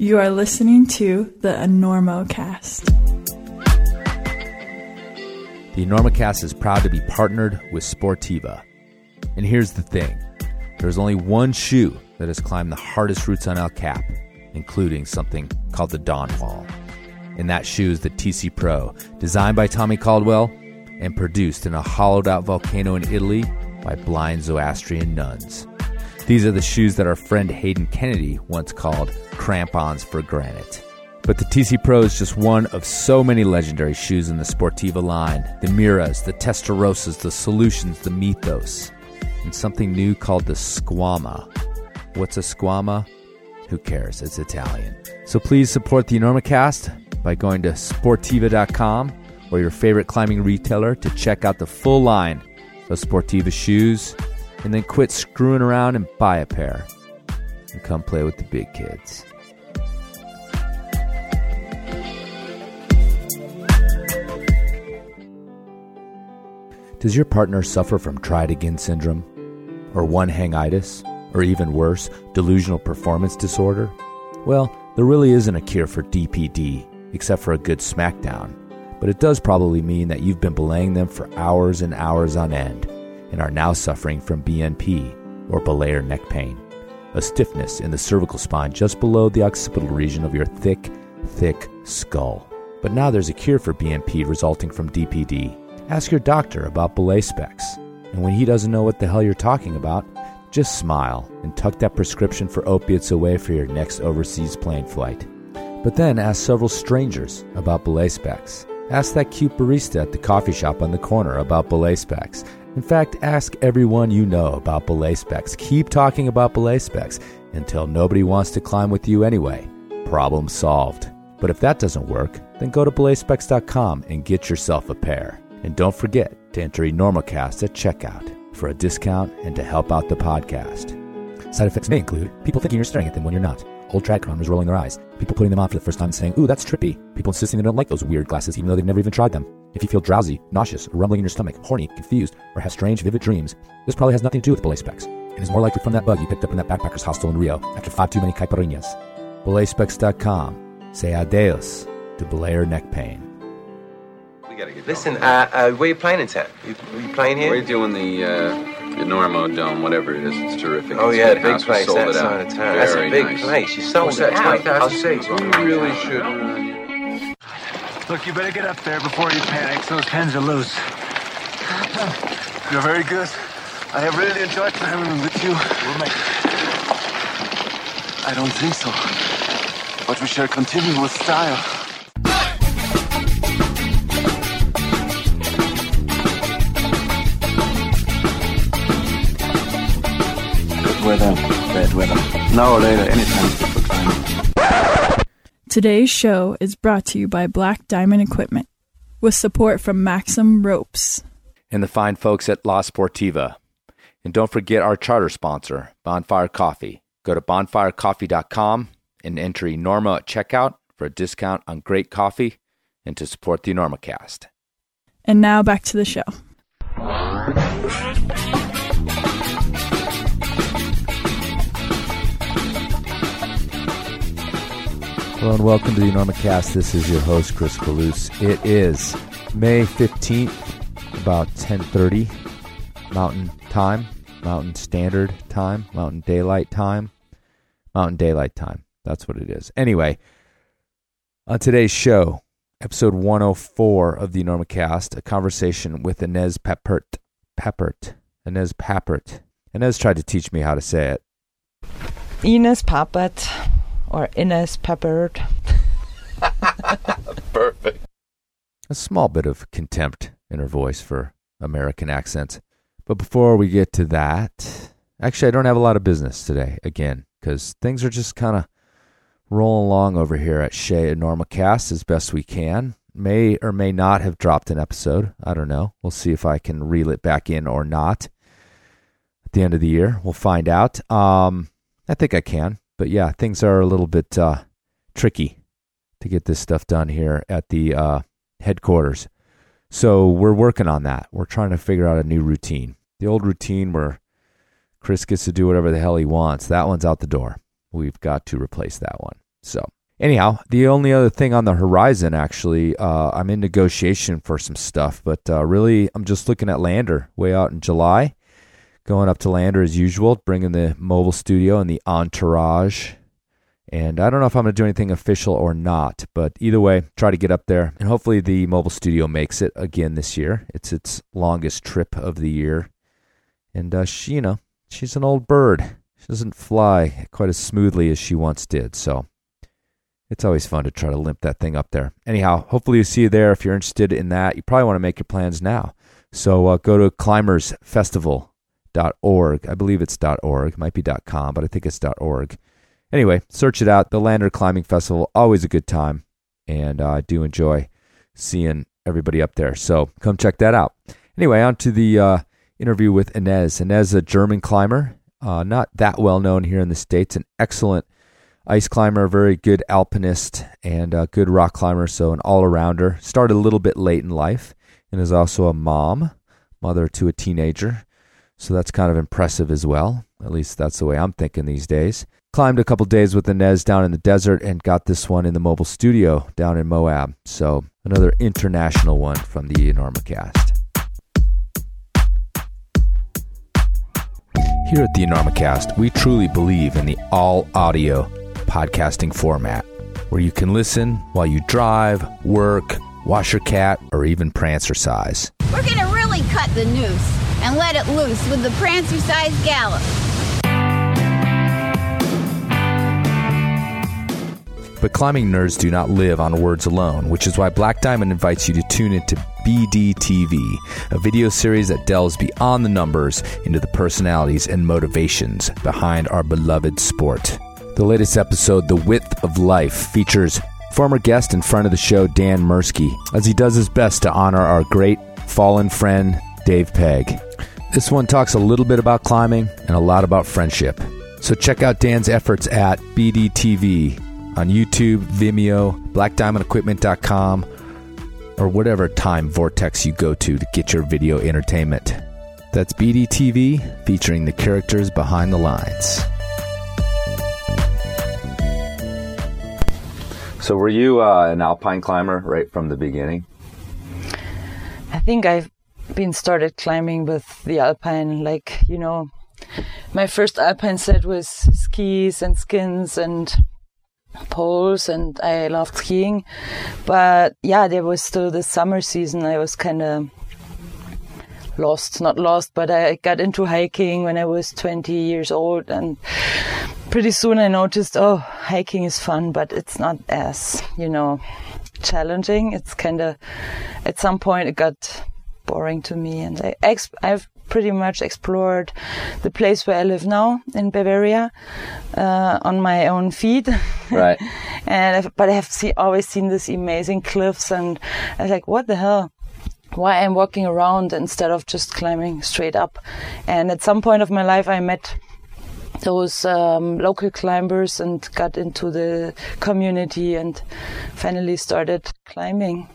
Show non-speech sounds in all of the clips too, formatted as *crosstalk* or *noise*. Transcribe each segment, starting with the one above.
You are listening to the Enormocast. The Enormocast is proud to be partnered with Sportiva. And here's the thing there's only one shoe that has climbed the hardest routes on El Cap, including something called the Dawn Wall. And that shoe is the TC Pro, designed by Tommy Caldwell and produced in a hollowed out volcano in Italy by blind Zoroastrian nuns. These are the shoes that our friend Hayden Kennedy once called crampons for granite. But the TC Pro is just one of so many legendary shoes in the Sportiva line the Miras, the Testarossas, the Solutions, the Mythos, and something new called the Squama. What's a Squama? Who cares? It's Italian. So please support the Enormocast by going to sportiva.com or your favorite climbing retailer to check out the full line of Sportiva shoes and then quit screwing around and buy a pair and come play with the big kids. Does your partner suffer from it again syndrome? Or one hangitis? Or even worse, delusional performance disorder? Well, there really isn't a cure for DPD except for a good smackdown. But it does probably mean that you've been belaying them for hours and hours on end and are now suffering from BNP or belaying neck pain, a stiffness in the cervical spine just below the occipital region of your thick, thick skull. But now there's a cure for BNP resulting from DPD. Ask your doctor about belay specs, and when he doesn't know what the hell you're talking about, just smile and tuck that prescription for opiates away for your next overseas plane flight. But then ask several strangers about belay specs. Ask that cute barista at the coffee shop on the corner about belay specs. In fact, ask everyone you know about belay specs. Keep talking about belay specs until nobody wants to climb with you anyway. Problem solved. But if that doesn't work, then go to belayspecs.com and get yourself a pair. And don't forget to enter Enormocast at checkout for a discount and to help out the podcast. Side effects may include people thinking you're staring at them when you're not, old track runners rolling their eyes, people putting them on for the first time and saying, ooh, that's trippy, people insisting they don't like those weird glasses even though they've never even tried them. If you feel drowsy, nauseous, rumbling in your stomach, horny, confused, or have strange, vivid dreams, this probably has nothing to do with belay specs. It is more likely from that bug you picked up in that backpacker's hostel in Rio after five too many caipirinhas. Belayspecs.com. Say adios to belayer neck pain. We gotta get Listen, uh, uh, where you playing in town? You, you playing here? We're doing the uh, the Normo Dome, whatever it is. It's terrific. Oh It's yeah, the big big house. Place sold that it out. side of town. That's a big nice. place. You sold What's it that, out. 20,000 seats? We really should. Look, you better get up there before you panic. Those pens are loose. You're very good. I have really enjoyed climbing with you. We'll make I don't think so. But we shall continue with style. Good weather, bad weather. Now or later, anytime is good for climbing. Today's show is brought to you by Black Diamond Equipment with support from Maxim Ropes. and the fine folks at La Sportiva. And don't forget our charter sponsor, Bonfire Coffee. Go to bonfirecoffee.com and enter Enorma at checkout for a discount on great coffee and to support the Enormocast. And now back to the show. Hello and welcome to the Enormocast. This is your host, Chris Kalous. It is May 15th, about 10.30 Mountain Time, Mountain Standard Time, Mountain Daylight Time, Mountain Daylight Time. That's what it is. Anyway, on today's show, episode 104 of the Enormocast, a conversation with Ines Papert. Papert. Ines Papert. Ines tried to teach me how to say it. Ines Pappert or Ines Peppert. *laughs* Perfect. a small bit of contempt in her voice for American accents. But before we get to that, actually, I don't have a lot of business today again because things are just kind of rolling along over here at Shea Enormocast as best we can. May or may not have dropped an episode. I don't know. We'll see if I can reel it back in or not. At the end of the year, we'll find out. Um, I think I can. But yeah, things are a little bit uh, tricky to get this stuff done here at the uh, headquarters. So we're working on that. We're trying to figure out a new routine. The old routine where Chris gets to do whatever the hell he wants, that one's out the door. We've got to replace that one. So, anyhow, the only other thing on the horizon, actually, uh, I'm in negotiation for some stuff, but uh, really, I'm just looking at Lander way out in July. Going up to Lander as usual, bringing the mobile studio and the entourage. And I don't know if I'm going to do anything official or not, but either way, try to get up there. And hopefully, the mobile studio makes it again this year. It's its longest trip of the year. And uh, she, you know, she's an old bird. She doesn't fly quite as smoothly as she once did. So it's always fun to try to limp that thing up there. Anyhow, hopefully you see you there. If you're interested in that, you probably want to make your plans now. So uh, go to climbersfestival.org. I believe it's .org. It might be .com, but I think it's .org. Anyway, search it out. The Lander Climbing Festival, always a good time, and I do enjoy seeing everybody up there. So come check that out. Anyway, on to the uh, interview with Ines. Ines, a German climber, uh, not that well known here in the States, an excellent ice climber, a very good alpinist, and a good rock climber, so an all arounder. Started a little bit late in life and is also a mom, mother to a teenager. So that's kind of impressive as well. At least that's the way I'm thinking these days. Climbed a couple days with Ines down in the desert and got this one in the mobile studio down in Moab. So another international one from the Enormocast. Here at the Enormocast, we truly believe in the all audio podcasting format where you can listen while you drive, work, wash your cat, or even prancercise. We're going to really cut the noose and let it loose with the prancer-size gallop. But climbing nerds do not live on words alone, which is why Black Diamond invites you to tune into BDTV, a video series that delves beyond the numbers into the personalities and motivations behind our beloved sport. The latest episode, The Width of Life, features former guest and friend of the show, Dan Mirsky, as he does his best to honor our great fallen friend, Dave Pegg. This one talks a little bit about climbing and a lot about friendship. So check out Dan's efforts at BDTV on YouTube, Vimeo, blackdiamondequipment.com, or whatever time vortex you go to to get your video entertainment. That's BDTV featuring the characters behind the lines. So, were you uh, an alpine climber right from the beginning? I think I've been started climbing with the alpine, like, you know, my first alpine set was skis and skins and poles and I loved skiing. But yeah, there was still the summer season. I was kind of lost, not lost, but I got into hiking when I was 20 years old and pretty soon I noticed, oh, hiking is fun, but it's not as, you know, challenging. It's kind of, at some point it got boring to me and I, I've pretty much explored the place where I live now in Bavaria uh, on my own feet. *laughs* Right. and I've, but I have see, always seen these amazing cliffs, and I was like, what the hell? Why am I'm walking around instead of just climbing straight up? And at some point of my life, I met those um, local climbers and got into the community and finally started climbing.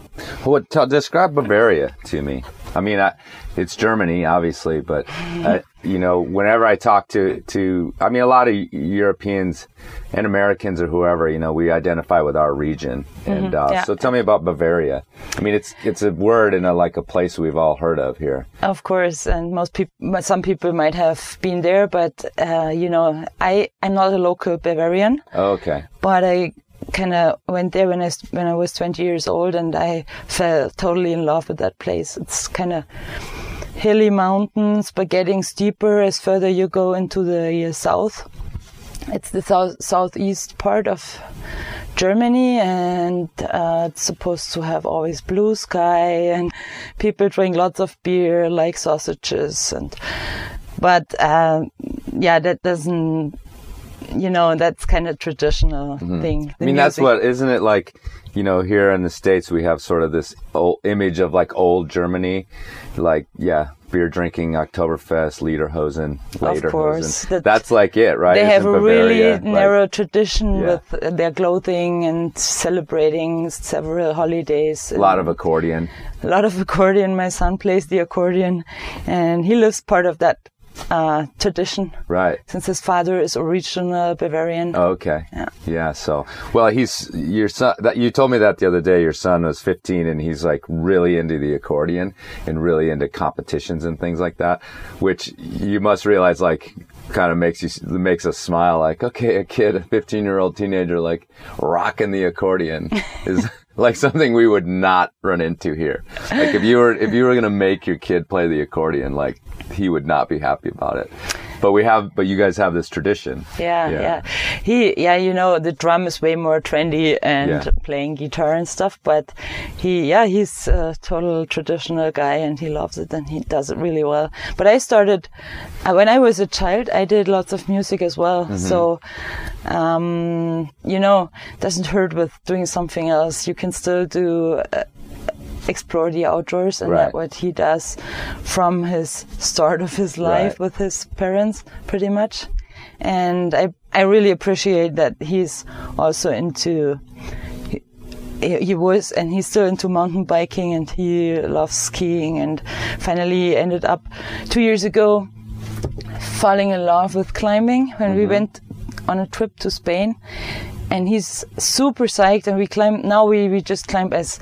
What t- describe Bavaria to me? I mean, I, it's Germany, obviously, but uh, you know, whenever I talk to to, I mean, a lot of Europeans and Americans or whoever, you know, we identify with our region, and Mm-hmm. uh, yeah. so tell me about Bavaria. I mean, it's it's a word and a, like a place we've all heard of here. Of course, and most people, some people might have been there, but uh, you know, I I'm not a local Bavarian, okay, but I kind of went there when I when I was 20 years old, and I fell totally in love with that place. It's kind of hilly mountains, but getting steeper as further you go into the uh, south. It's the south southeast part of Germany, and uh, it's supposed to have always blue sky, and people drink lots of beer, like sausages, and but uh, yeah, that doesn't. You know, that's kind of traditional mm-hmm. thing. I mean, that's what isn't it like? You know, here in the states, we have sort of this old image of like old Germany, like yeah, beer drinking, Oktoberfest, Lederhosen, Lederhosen. course. That- That's like it, right? they have a Bavaria, really like- narrow tradition Yeah. with their clothing and celebrating several holidays. a lot of accordion. a lot of accordion. My son plays the accordion, and he lives part of that uh, tradition Right. since his father is original Bavarian. Oh, okay. Yeah. Yeah. So, well, he's your son. That you told me that the other day. Your son was 15, and he's like really into the accordion and really into competitions and things like that. Which you must realize, like, kind of makes you makes us smile. Like, okay, a kid, a 15 year old teenager, like rocking the accordion *laughs* is. *laughs* Like something we would not run into here. Like if you were if you were gonna make your kid play the accordion, like he would not be happy about it. But we have, but you guys have this tradition. Yeah, yeah, He, yeah, you know, the drum is way more trendy and Yeah. playing guitar and stuff, but he, yeah, he's a total traditional guy and he loves it and he does it really well. But I started, uh, when I was a child, I did lots of music as well. Mm-hmm. So, um, you know, doesn't hurt with doing something else. You can still do, uh, explore the outdoors and Right. that what he does from his start of his life Right. with his parents pretty much and i i really appreciate that he's also into he, he was and he's still into mountain biking and he loves skiing and finally ended up 2 years ago falling in love with climbing when we mm-hmm. went on a trip to Spain and he's super psyched and we climb now we, we just climb as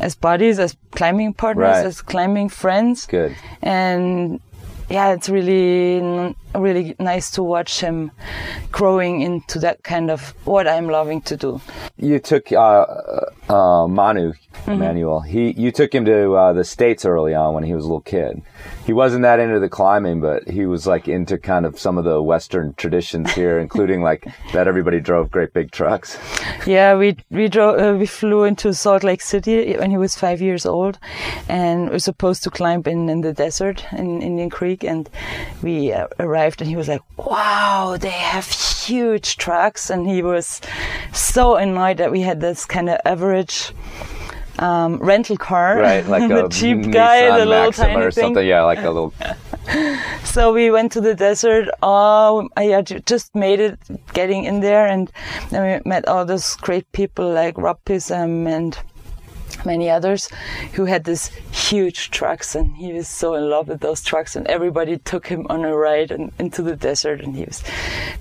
as buddies as climbing partners Right. as climbing friends Good. and yeah it's really really nice to watch him growing into that kind of what i'm loving to do you took uh, uh, Manu Mm-hmm. Emmanuel. He you took him to uh, the states early on when he was a little kid. He wasn't that into the climbing, but he was like into kind of some of the Western traditions here, including like that everybody drove great big trucks. Yeah, we we drove, uh, we flew into Salt Lake City when he was five years old, and we were supposed to climb in, in the desert in Indian Creek, and we uh, arrived, and he was like, "Wow, they have huge trucks," and he was so annoyed that we had this kind of average. Um, rental car, Right, like *laughs* the a cheap Nissan guy, the little Maxima tiny or thing. Yeah, like a little. *laughs* So we went to the desert. Oh, I just made it getting in there, and then we met all those great people like Rob Pizem and many others who had these huge trucks, and he was so in love with those trucks, and everybody took him on a ride and into the desert, and he was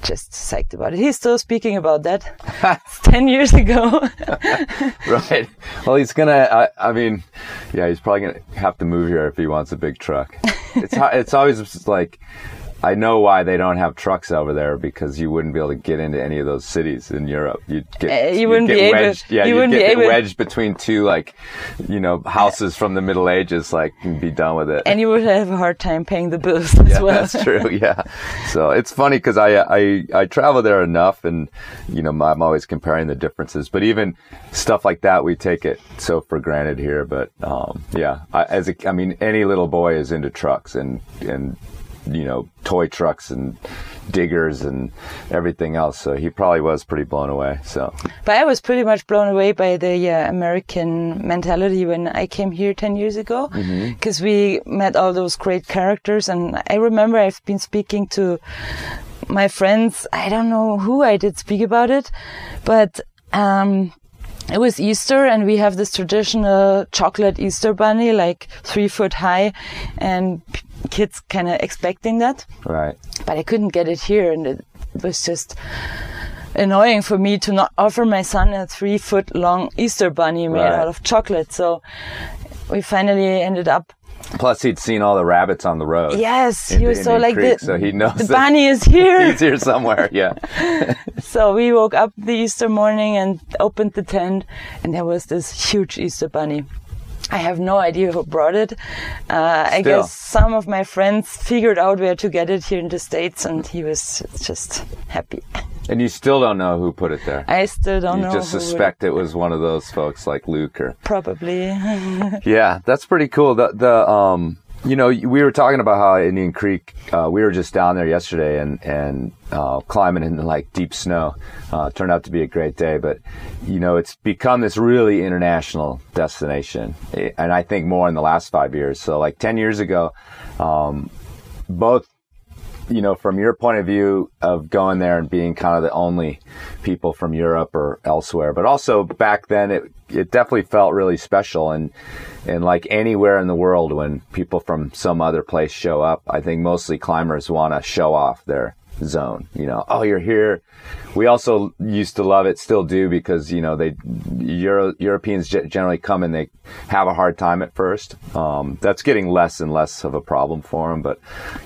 just psyched about it. He's still speaking about that. *laughs* Ten years ago. *laughs* right. Well, he's gonna. I, I mean, yeah, he's probably gonna have to move here if he wants a big truck. It's *laughs* it's always like. I know why they don't have trucks over there because you wouldn't be able to get into any of those cities in Europe. You'd get Uh, you you'd wouldn't get be able- wedged, Yeah, you you'd wouldn't be able- wedged between two like, you know, houses from the Middle Ages. Like, and be done with it. and you would have a hard time paying the bills *laughs* as yeah, well. that's true. Yeah. So it's funny because I, I, I travel there enough and, you know, I'm always comparing the differences, but even stuff like that, we take it so for granted here. But, um, yeah, I, as a, I mean, any little boy is into trucks and, and, you know, toy trucks and diggers and everything else. So he probably was pretty blown away. So But I was pretty much blown away by the uh, American mentality when I came here 10 years ago. Because we met all those great characters. And I remember I've been speaking to my friends. I don't know who I did speak about it, but, um, it was Easter and we have this traditional chocolate Easter bunny, like three foot high and p- kids kind of expecting that right. but I couldn't get it here, and it was just annoying for me to not offer my son a three foot long Easter bunny made Right. out of chocolate. So we finally ended up. Plus he'd seen all the rabbits on the road. Yes, he was so Indian like Creek, the, so he knows the bunny is *laughs* here. He's here somewhere. Yeah. *laughs* so we woke up the Easter morning and opened the tent, and there was this huge Easter bunny. I have no idea who brought it. Uh, I guess some of my friends figured out where to get it here in the States, and he was just happy. And you still don't know who put it there. I still don't you know. You just suspect it was one of those folks like Luke or Probably. *laughs* yeah that's pretty cool the the um you know we were talking about how indian creek uh, we were just down there yesterday and and uh, climbing in like deep snow. Uh, turned out to be a great day but you know it's become this really international destination Eh, and i think more in the last five years. So like 10 years ago um, both you know, from your point of view of going there and being kind of the only people from Europe or elsewhere, but also back then it it definitely felt really special and and like anywhere in the world when people from some other place show up, I think mostly climbers want to show off their zone. You know, oh, you're here. We also used to love it, still do, because you know they Euro, Europeans generally come and they have a hard time at first. Um, that's getting less and less of a problem for them. But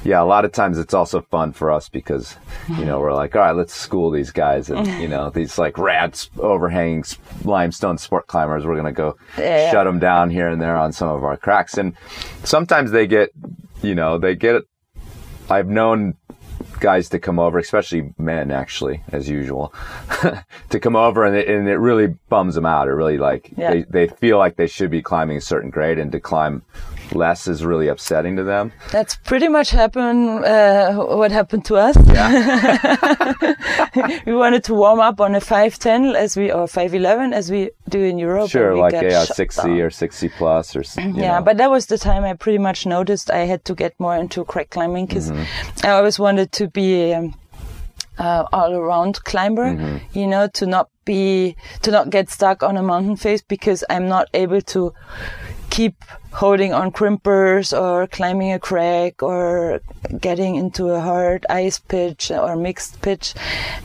yeah, a lot of times it's also fun for us because you know we're like, all right, let's school these guys, and you know these like rad overhanging limestone sport climbers. We're gonna go yeah. shut them down here and there on some of our cracks, and sometimes they get, you know, they get. I've known guys to come over, especially men, actually, as usual, *laughs* to come over and it, and it really bums them out. It really like yeah. they, they feel like they should be climbing a certain grade and to climb less is really upsetting to them. That's pretty much happened. Uh, what happened to us? Yeah. *laughs* we wanted to warm up on a 510 as we or 511 as we do in Europe. Sure, like a 60 down. or 60 plus or yeah. Know. But that was the time I pretty much noticed I had to get more into crack climbing because mm-hmm. I always wanted to be. Um, uh, all around climber, mm-hmm. you know, to not be, to not get stuck on a mountain face because I'm not able to keep holding on crimpers or climbing a crack or getting into a hard ice pitch or mixed pitch.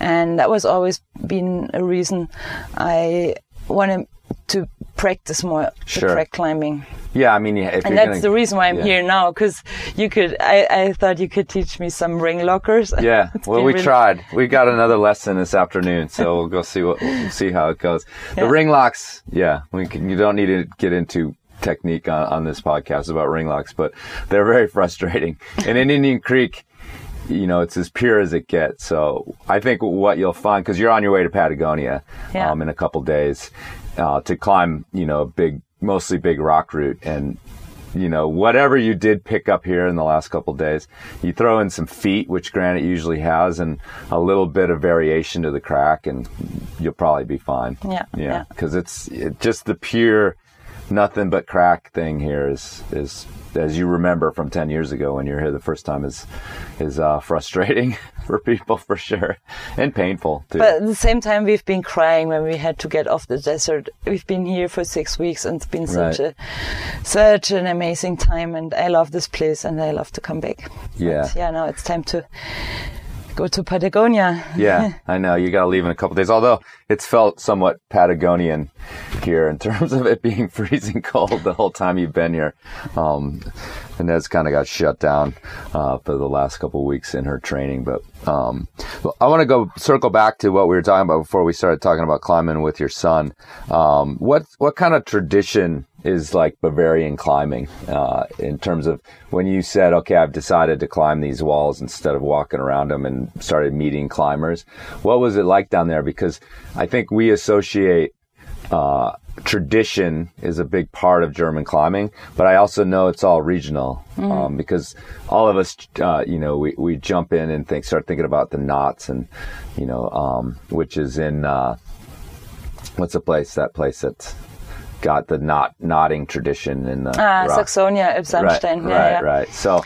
And that was always been a reason I wanted to practice more sure. the crack climbing. Yeah, I mean, and that's gonna, the reason why I'm yeah. here now because you could. I, I thought you could teach me some ring lockers. *laughs* Yeah, well, we really tried. We got another lesson this afternoon, so we'll go see what we'll see how it goes. The yeah. ring locks, yeah, we can, you don't need to get into technique on, on this podcast about ring locks, but they're very *laughs* frustrating. And in Indian Creek, you know, it's as pure as it gets. So I think what you'll find, because you're on your way to Patagonia yeah. um, in a couple days uh, to climb, you know, a big, mostly big rock route. And, you know, whatever you did pick up here in the last couple days, you throw in some feet, which granite usually has, and a little bit of variation to the crack, and you'll probably be fine. Yeah. Yeah. Because yeah. it's it, just the pure nothing but crack thing here is is as you remember from 10 years ago when you were here the first time is is uh, frustrating *laughs* for people for sure and painful too. But at the same time we've been crying when we had to get off the desert. We've been here for 6 weeks and it's been such right. a such an amazing time and I love this place and I love to come back. Yeah. But yeah, now it's time to go to Patagonia. yeah, I know. You got to leave in a couple days. Although it's felt somewhat Patagonian here in *laughs* terms of it being freezing cold the whole time you've been here. Um, Ines kind of got shut down uh, for the last couple weeks in her training. But um, I want to go circle back to what we were talking about before we started talking about climbing with your son. Um, what what kind of tradition is like Bavarian climbing uh, in terms of when you said, okay, I've decided to climb these walls instead of walking around them and started meeting climbers. What was it like down there? Because I think we associate uh, tradition is a big part of German climbing, but I also know it's all regional mm. um, because all of us, uh, you know, we, we jump in and think, start thinking about the knots and, you know, um, which is in, uh, what's the place, that place that's got the knot knotting tradition in the ah, Saxonia, Elbsandstein. Right, yeah, right, yeah. right. So,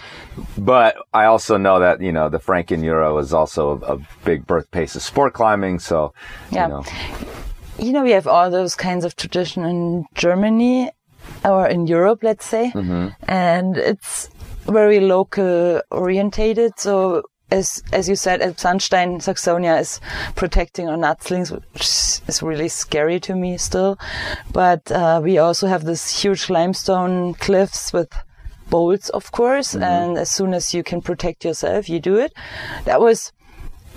but I also know that you know the Franken Jura is also a, a, big birthplace of sport climbing. So, yeah. you know, you know, we have all those kinds of tradition in Germany or in Europe, let's say, mm-hmm. and it's very local orientated. So as as you said, Elbsandstein, Saxonia is protecting our nutslings, which is really scary to me still. But uh, we also have this huge limestone cliffs with bolts, of course. Mm-hmm. And as soon as you can protect yourself, you do it. That was,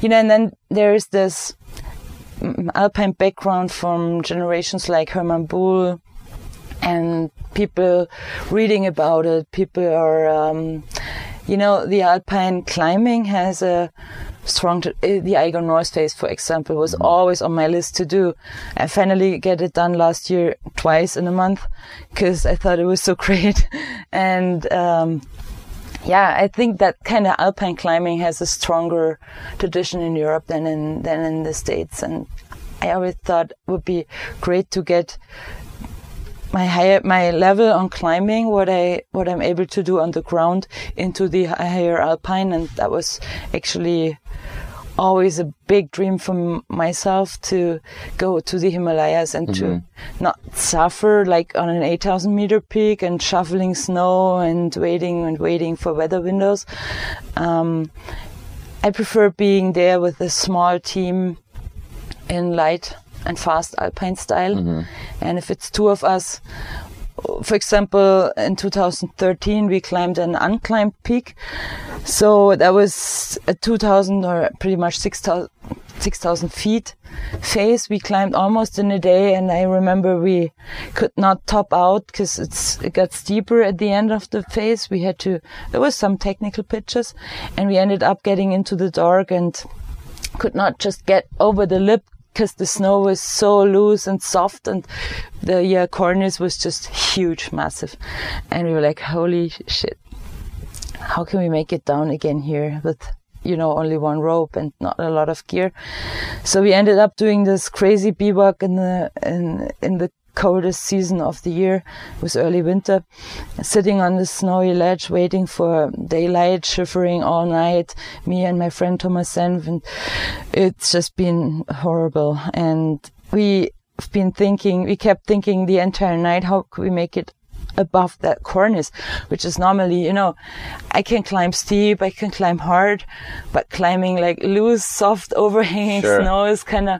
you know, and then there is this alpine background from generations like Hermann Buhl and people reading about it. People are, um, you know, the alpine climbing has a strong, uh, the Eiger North Face, for example, was mm-hmm. always on my list to do. I finally get it done last year twice in a month because I thought it was so *laughs* great. and, um, yeah, I think that kind of alpine climbing has a stronger tradition in Europe than in than in the States, and I always thought it would be great to get my higher my level on climbing what i what i'm able to do on the ground into the higher alpine. And that was actually always a big dream for myself to go to the himalayas and to not suffer like on an 8000 meter peak and shoveling snow and waiting and waiting for weather windows. Um, i prefer being there with a small team in light and fast alpine style. Mm-hmm. And if it's two of us, for example, in 2013 we climbed an unclimbed peak. So that was a 2000 or pretty much 6000 6,000 feet phase. We climbed almost in a day, and I remember we could not top out because it got steeper at the end of the phase. We had to. There was some technical pitches, and we ended up getting into the dark and could not just get over the lip because the snow was so loose and soft and the yeah, cornice was just huge, massive. And we were like, holy shit, how can we make it down again here with, you know, only one rope and not a lot of gear? So we ended up doing this crazy bivouac in the, in, in the coldest season of the year. It was early winter, sitting on the snowy ledge, waiting for daylight, shivering all night. Me and my friend Thomas Senf, and it's just been horrible. And we've been thinking, we kept thinking the entire night, how could we make it above that cornice, which is normally, you know, I can climb steep, I can climb hard, but climbing like loose, soft, overhanging Sure. snow is kind of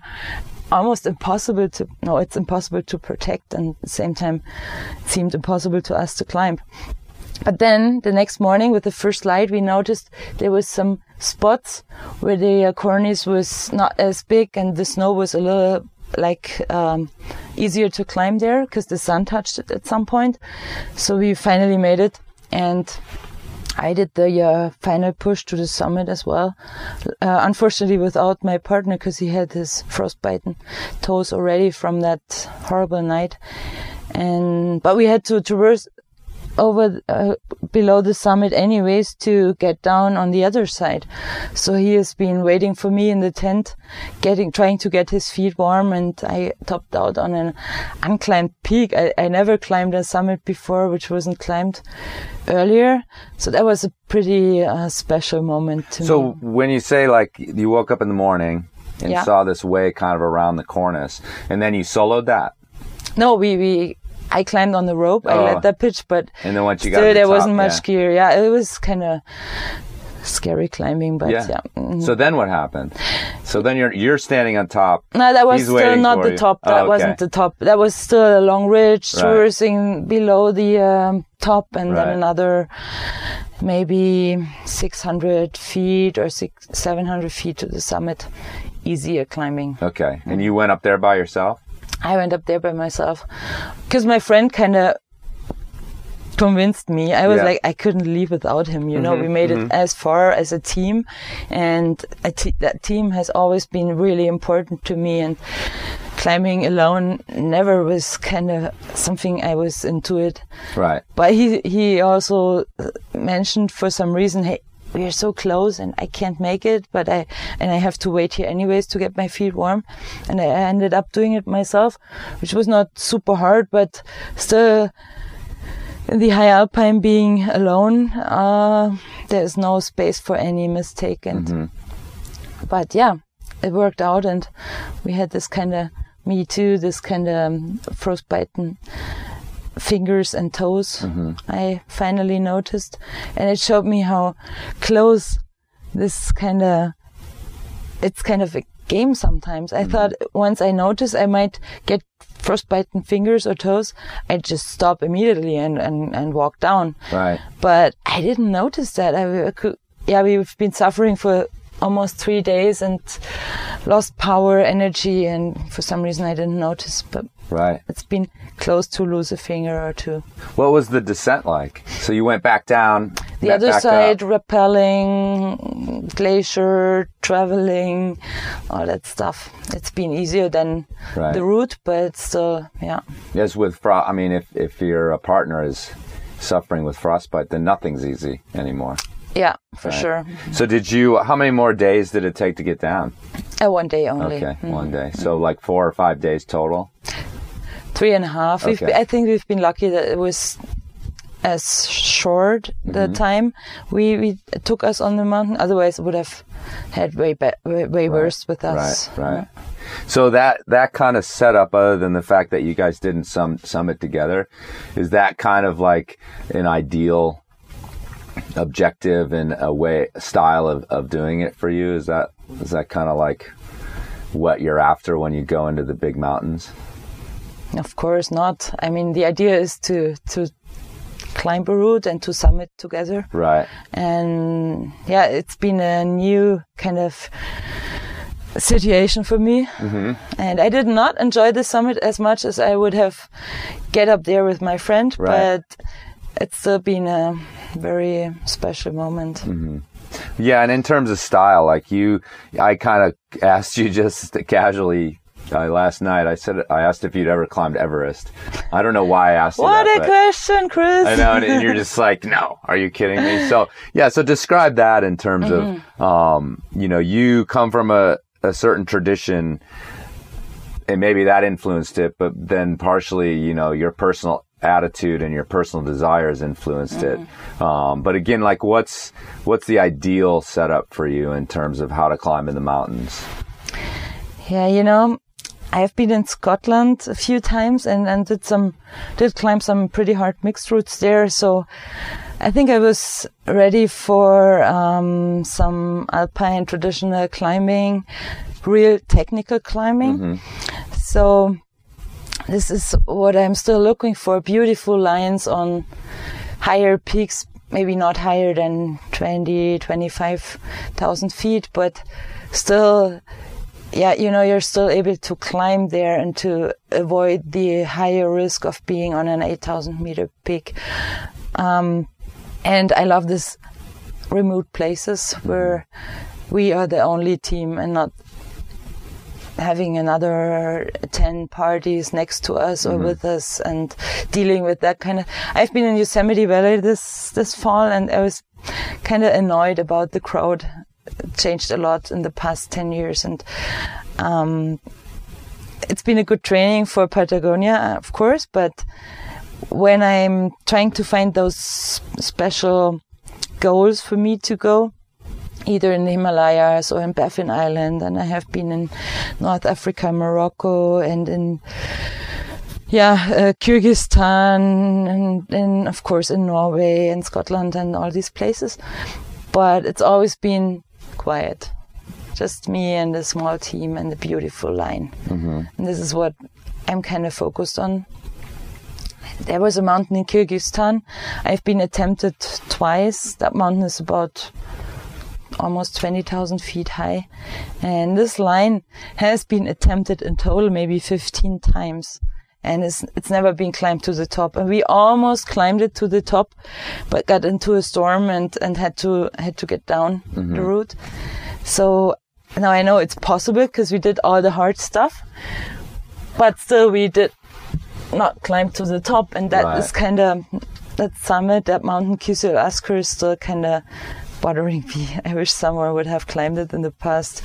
almost impossible to no it's impossible to protect and at the same time it seemed impossible to us to climb. But then the next morning with the first light we noticed there was some spots where the uh, cornice was not as big and the snow was a little like um, easier to climb there because the sun touched it at some point. So we finally made it and I did the uh, final push to the summit as well. Uh, unfortunately, without my partner because he had his frostbitten toes already from that horrible night. And but we had to traverse over uh, below the summit anyways to get down on the other side. So he has been waiting for me in the tent, getting trying to get his feet warm, and I topped out on an unclimbed peak. I, I never climbed a summit before, which wasn't climbed earlier. So that was a pretty uh, special moment to So me. when you say like you woke up in the morning and Yeah. saw this way kind of around the cornice, and then you soloed that, No, we we. I climbed on the rope. I Oh. led that pitch, but and then once you got still to the there top, wasn't much yeah. gear. Yeah, it was kind of scary climbing, but Yeah. yeah. mm. So then what happened? So then you're you're standing on top. No, that was He's still not the you. top. Oh, That okay. wasn't the top. That was still a long ridge Right. traversing below the um, top, and Right. then another maybe 600 feet or six, 700 feet to the summit. Easier climbing. Okay, and you went up there by yourself. I went up there by myself because my friend kind of convinced me. I was Yeah. like, I couldn't leave without him. You know, mm-hmm, we made it mm-hmm. as far as a team, and a te- that team has always been really important to me. And climbing alone never was kind of something I was into it. Right. But he he also mentioned for some reason, hey, we are so close and I can't make it, but I and I have to wait here anyways to get my feet warm, and I ended up doing it myself, which was not super hard, but still. In the high alpine, being alone, uh, there's no space for any mistake, and but yeah, it worked out, and we had this kind of me too, this kind of um, frostbitten fingers and toes. Mm-hmm. I finally noticed, and it showed me how close this kind of it's kind of a game sometimes. I mm-hmm. thought once I notice I might get frostbitten fingers or toes, I'd just stop immediately and, and, and walk down. Right. But I didn't notice that. I, I could, yeah, we've been suffering for almost three days and lost power, energy, and for some reason I didn't notice. But Right. it's been close to lose a finger or two. What was the descent like? So you went back down. The other side, up. rappelling, glacier, traveling, all that stuff. It's been easier than Right. the route, but still, yeah. Yes, with frost. I mean, if if your uh, partner is suffering with frostbite, then nothing's easy anymore. Yeah, for Right. sure. So did you? How many more days did it take to get down? Uh, one day only. Okay, Mm. one day. So like four or five days total. Three and a half. Okay. I think we've been lucky that it was as short the Mm-hmm. time we, we took us on the mountain. Otherwise, it would have had way be- way, way worse with us. Right, right. So that that kind of setup, other than the fact that you guys didn't sum, summit together, is that kind of like an ideal objective and a way style of, of doing it for you? Is that is that kind of like what you're after when you go into the big mountains? Of course not. I mean, the idea is to to climb a route and to summit together. Right. and yeah, it's been a new kind of situation for me. Mm-hmm. And I did not enjoy the summit as much as I would have get up there with my friend, Right. but it's still been a very special moment. Mhm. Yeah, and in terms of style, like you, I kind of asked you *laughs* just casually uh, last night. I said I asked if you'd ever climbed Everest. I don't know why I asked What that, a question, Chris! I know, and, and you're *laughs* just like, no, are you kidding me? So yeah, so describe that in terms of, um, you know, you come from a, a certain tradition, and maybe that influenced it, but then partially, you know, your personal attitude and your personal desires influenced it. Um, but again, like, what's what's the ideal setup for you in terms of how to climb in the mountains? Yeah, you know, I've been in Scotland a few times and, and did some, did climb some pretty hard mixed routes there. So I think I was ready for um, some alpine traditional climbing, real technical climbing. So this is what I'm still looking for. Beautiful lines on higher peaks, maybe not higher than 20, 25,000 feet, but still yeah, you know, you're still able to climb there and to avoid the higher risk of being on an 8,000 meter peak. Um, and I love this remote places where we are the only team and not having another 10 parties next to us or with us and dealing with that kind of I've been in Yosemite Valley this this fall and I was kind of annoyed about the crowd changed a lot in the past 10 years and um, it's been a good training for Patagonia of course but when I'm trying to find those special goals for me to go either in the Himalayas or in Baffin Island, and I have been in North Africa, Morocco, and in yeah uh, Kyrgyzstan, and and of course in Norway and Scotland and all these places. But it's always been quiet, just me and a small team and a beautiful line, mm-hmm. and this is what I'm kind of focused on. There was a mountain in Kyrgyzstan. I've been attempted twice. That mountain is about almost 20,000 feet high. And this line has been attempted in total maybe 15 times. And it's, it's never been climbed to the top. And we almost climbed it to the top, but got into a storm and, and had to, had to get down mm-hmm. the route. So now I know it's possible because we did all the hard stuff, but still we did not climb to the top. And that is Right. kind of, that summit, that mountain Kyzyl Asker is still kind of bothering *laughs* me. I wish someone would have climbed it in the past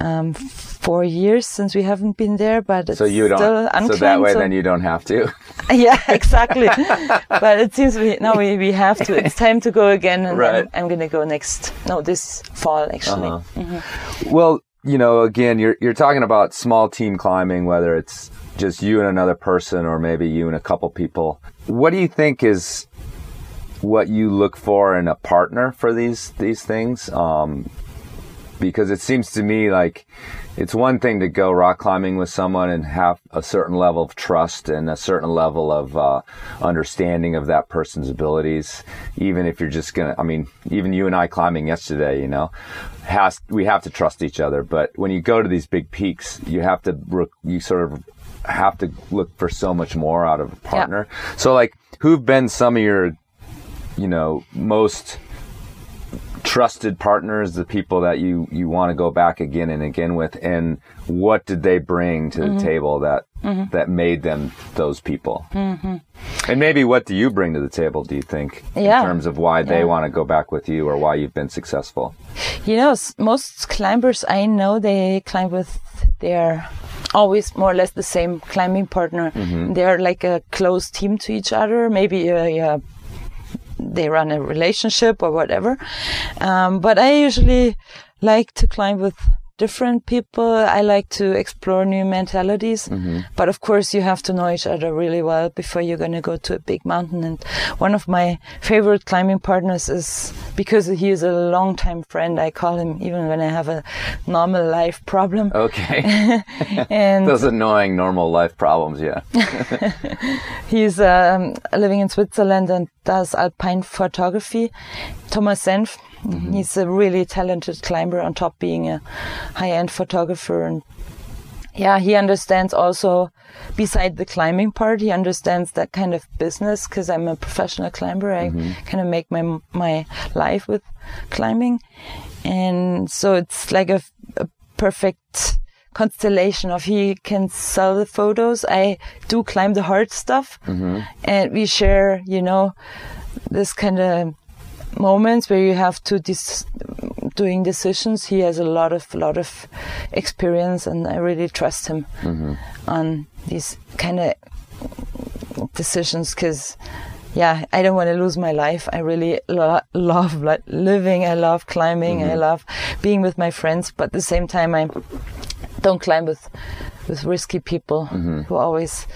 um, four years since we haven't been there, but it's So you don't. So that way, so- then you don't have to. *laughs* yeah, exactly. *laughs* but it seems we now we, we have to. It's time to go again, and Right. I'm, I'm gonna go next. No, this fall actually. Uh-huh. Well, you know, again, you're you're talking about small team climbing, whether it's just you and another person, or maybe you and a couple people. What do you think is what you look for in a partner for these these things? Um, because it seems to me like it's one thing to go rock climbing with someone and have a certain level of trust and a certain level of uh, understanding of that person's abilities. Even if you're just gonna, I mean, even you and I climbing yesterday, you know, has we have to trust each other. But when you go to these big peaks, you have to you sort of have to look for so much more out of a partner. So, like, who've been some of your, you know, most trusted partners, the people that you, you want to go back again and again with, and what did they bring to the mm-hmm. table that mm-hmm. that made them those people? Mm-hmm. And maybe what do you bring to the table? Do you think Yeah. in terms of why they Yeah. want to go back with you or why you've been successful? You know, most climbers I know they climb with their always more or less the same climbing partner. Mm-hmm. They're like a close team to each other. Maybe uh, a, a they run a relationship or whatever. Um, but I usually like to climb with different people. I like to explore new mentalities. But of course, you have to know each other really well before you're going to go to a big mountain. And one of my favorite climbing partners is because he is a long-time friend. I call him even when I have a normal life problem. Okay. *laughs* and Those annoying normal life problems, yeah. *laughs* He's um, living in Switzerland and does alpine photography. Thomas Senf. Mm-hmm. He's a really talented climber on top being a high-end photographer and yeah, he understands also beside the climbing part, he understands that kind of business because I'm a professional climber. I mm-hmm. kind of make my my life with climbing. And so it's like a, a perfect constellation of he can sell the photos. I do climb the hard stuff mm-hmm. and we share, you know, this kind of moments where you have to dis- doing decisions. He has a lot of lot of experience, and I really trust him mm-hmm. on these kind of decisions because. Yeah, I don't want to lose my life. I really lo- love li- living. I love climbing. I mm-hmm. love being with my friends. But at the same time, I don't climb with with risky people mm-hmm. who always,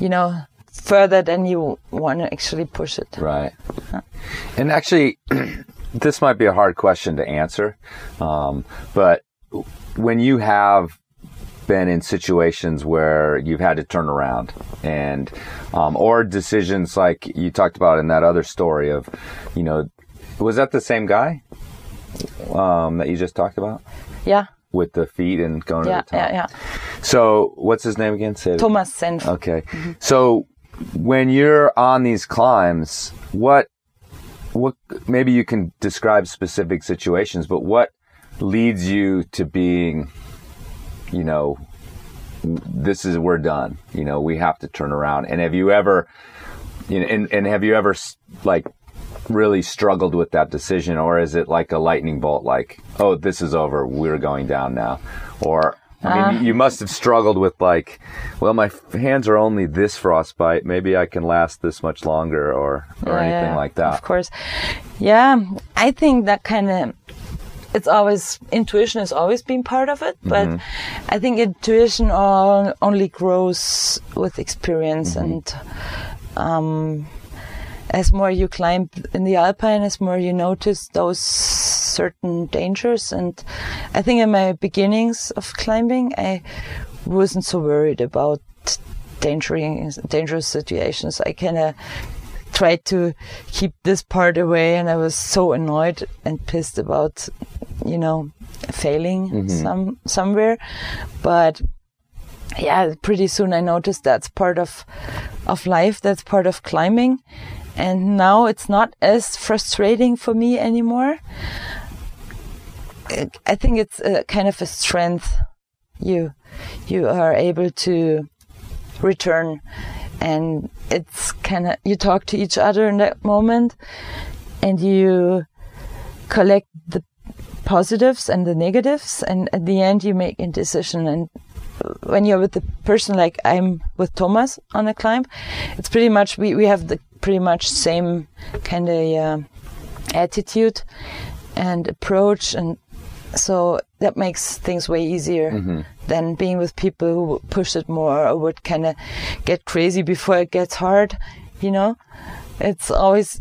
you know, further than you want to actually push it. Right. And actually, *clears throat* this might be a hard question to answer, um, but when you have been in situations where you've had to turn around and um, or decisions like you talked about in that other story of you know was that the same guy um, that you just talked about Yeah, with the feet and going yeah, to the top yeah, yeah. so what's his name again Say Thomas Senf. Okay. So when you're on these climbs, what what maybe you can describe specific situations, but what leads you to being you know this is we're done. You know, we have to turn around. And have you ever you know and, and have you ever like really struggled with that decision or is it like a lightning bolt like, oh, this is over, we're going down now? Or I mean, you must have struggled with like, well, my f- hands are only this frostbite. Maybe I can last this much longer, or or Yeah, anything yeah, like that. Of course. Yeah, I think that kind of it's always intuition has always been part of it, but Mm-hmm. I think intuition all, only grows with experience Mm-hmm. and um, as more you climb in the alpine, as more you notice those certain dangers. And I think in my beginnings of climbing, I wasn't so worried about dangerous dangerous situations. I kind of tried to keep this part away, and I was so annoyed and pissed about, you know, failing mm-hmm. some somewhere. But yeah, pretty soon I noticed that's part of of life. That's part of climbing, and now it's not as frustrating for me anymore. I- think it's a kind of a strength. You you are able to return, and it's kind of you talk to each other in that moment, and you collect the positives and the negatives, and at the end you make a decision. And when you're with the person like I'm with Thomas on a climb, it's pretty much we, we have the pretty much same kind of uh, attitude and approach, and so that makes things way easier mm-hmm. than being with people who push it more or would kind of get crazy before it gets hard. You know, it's always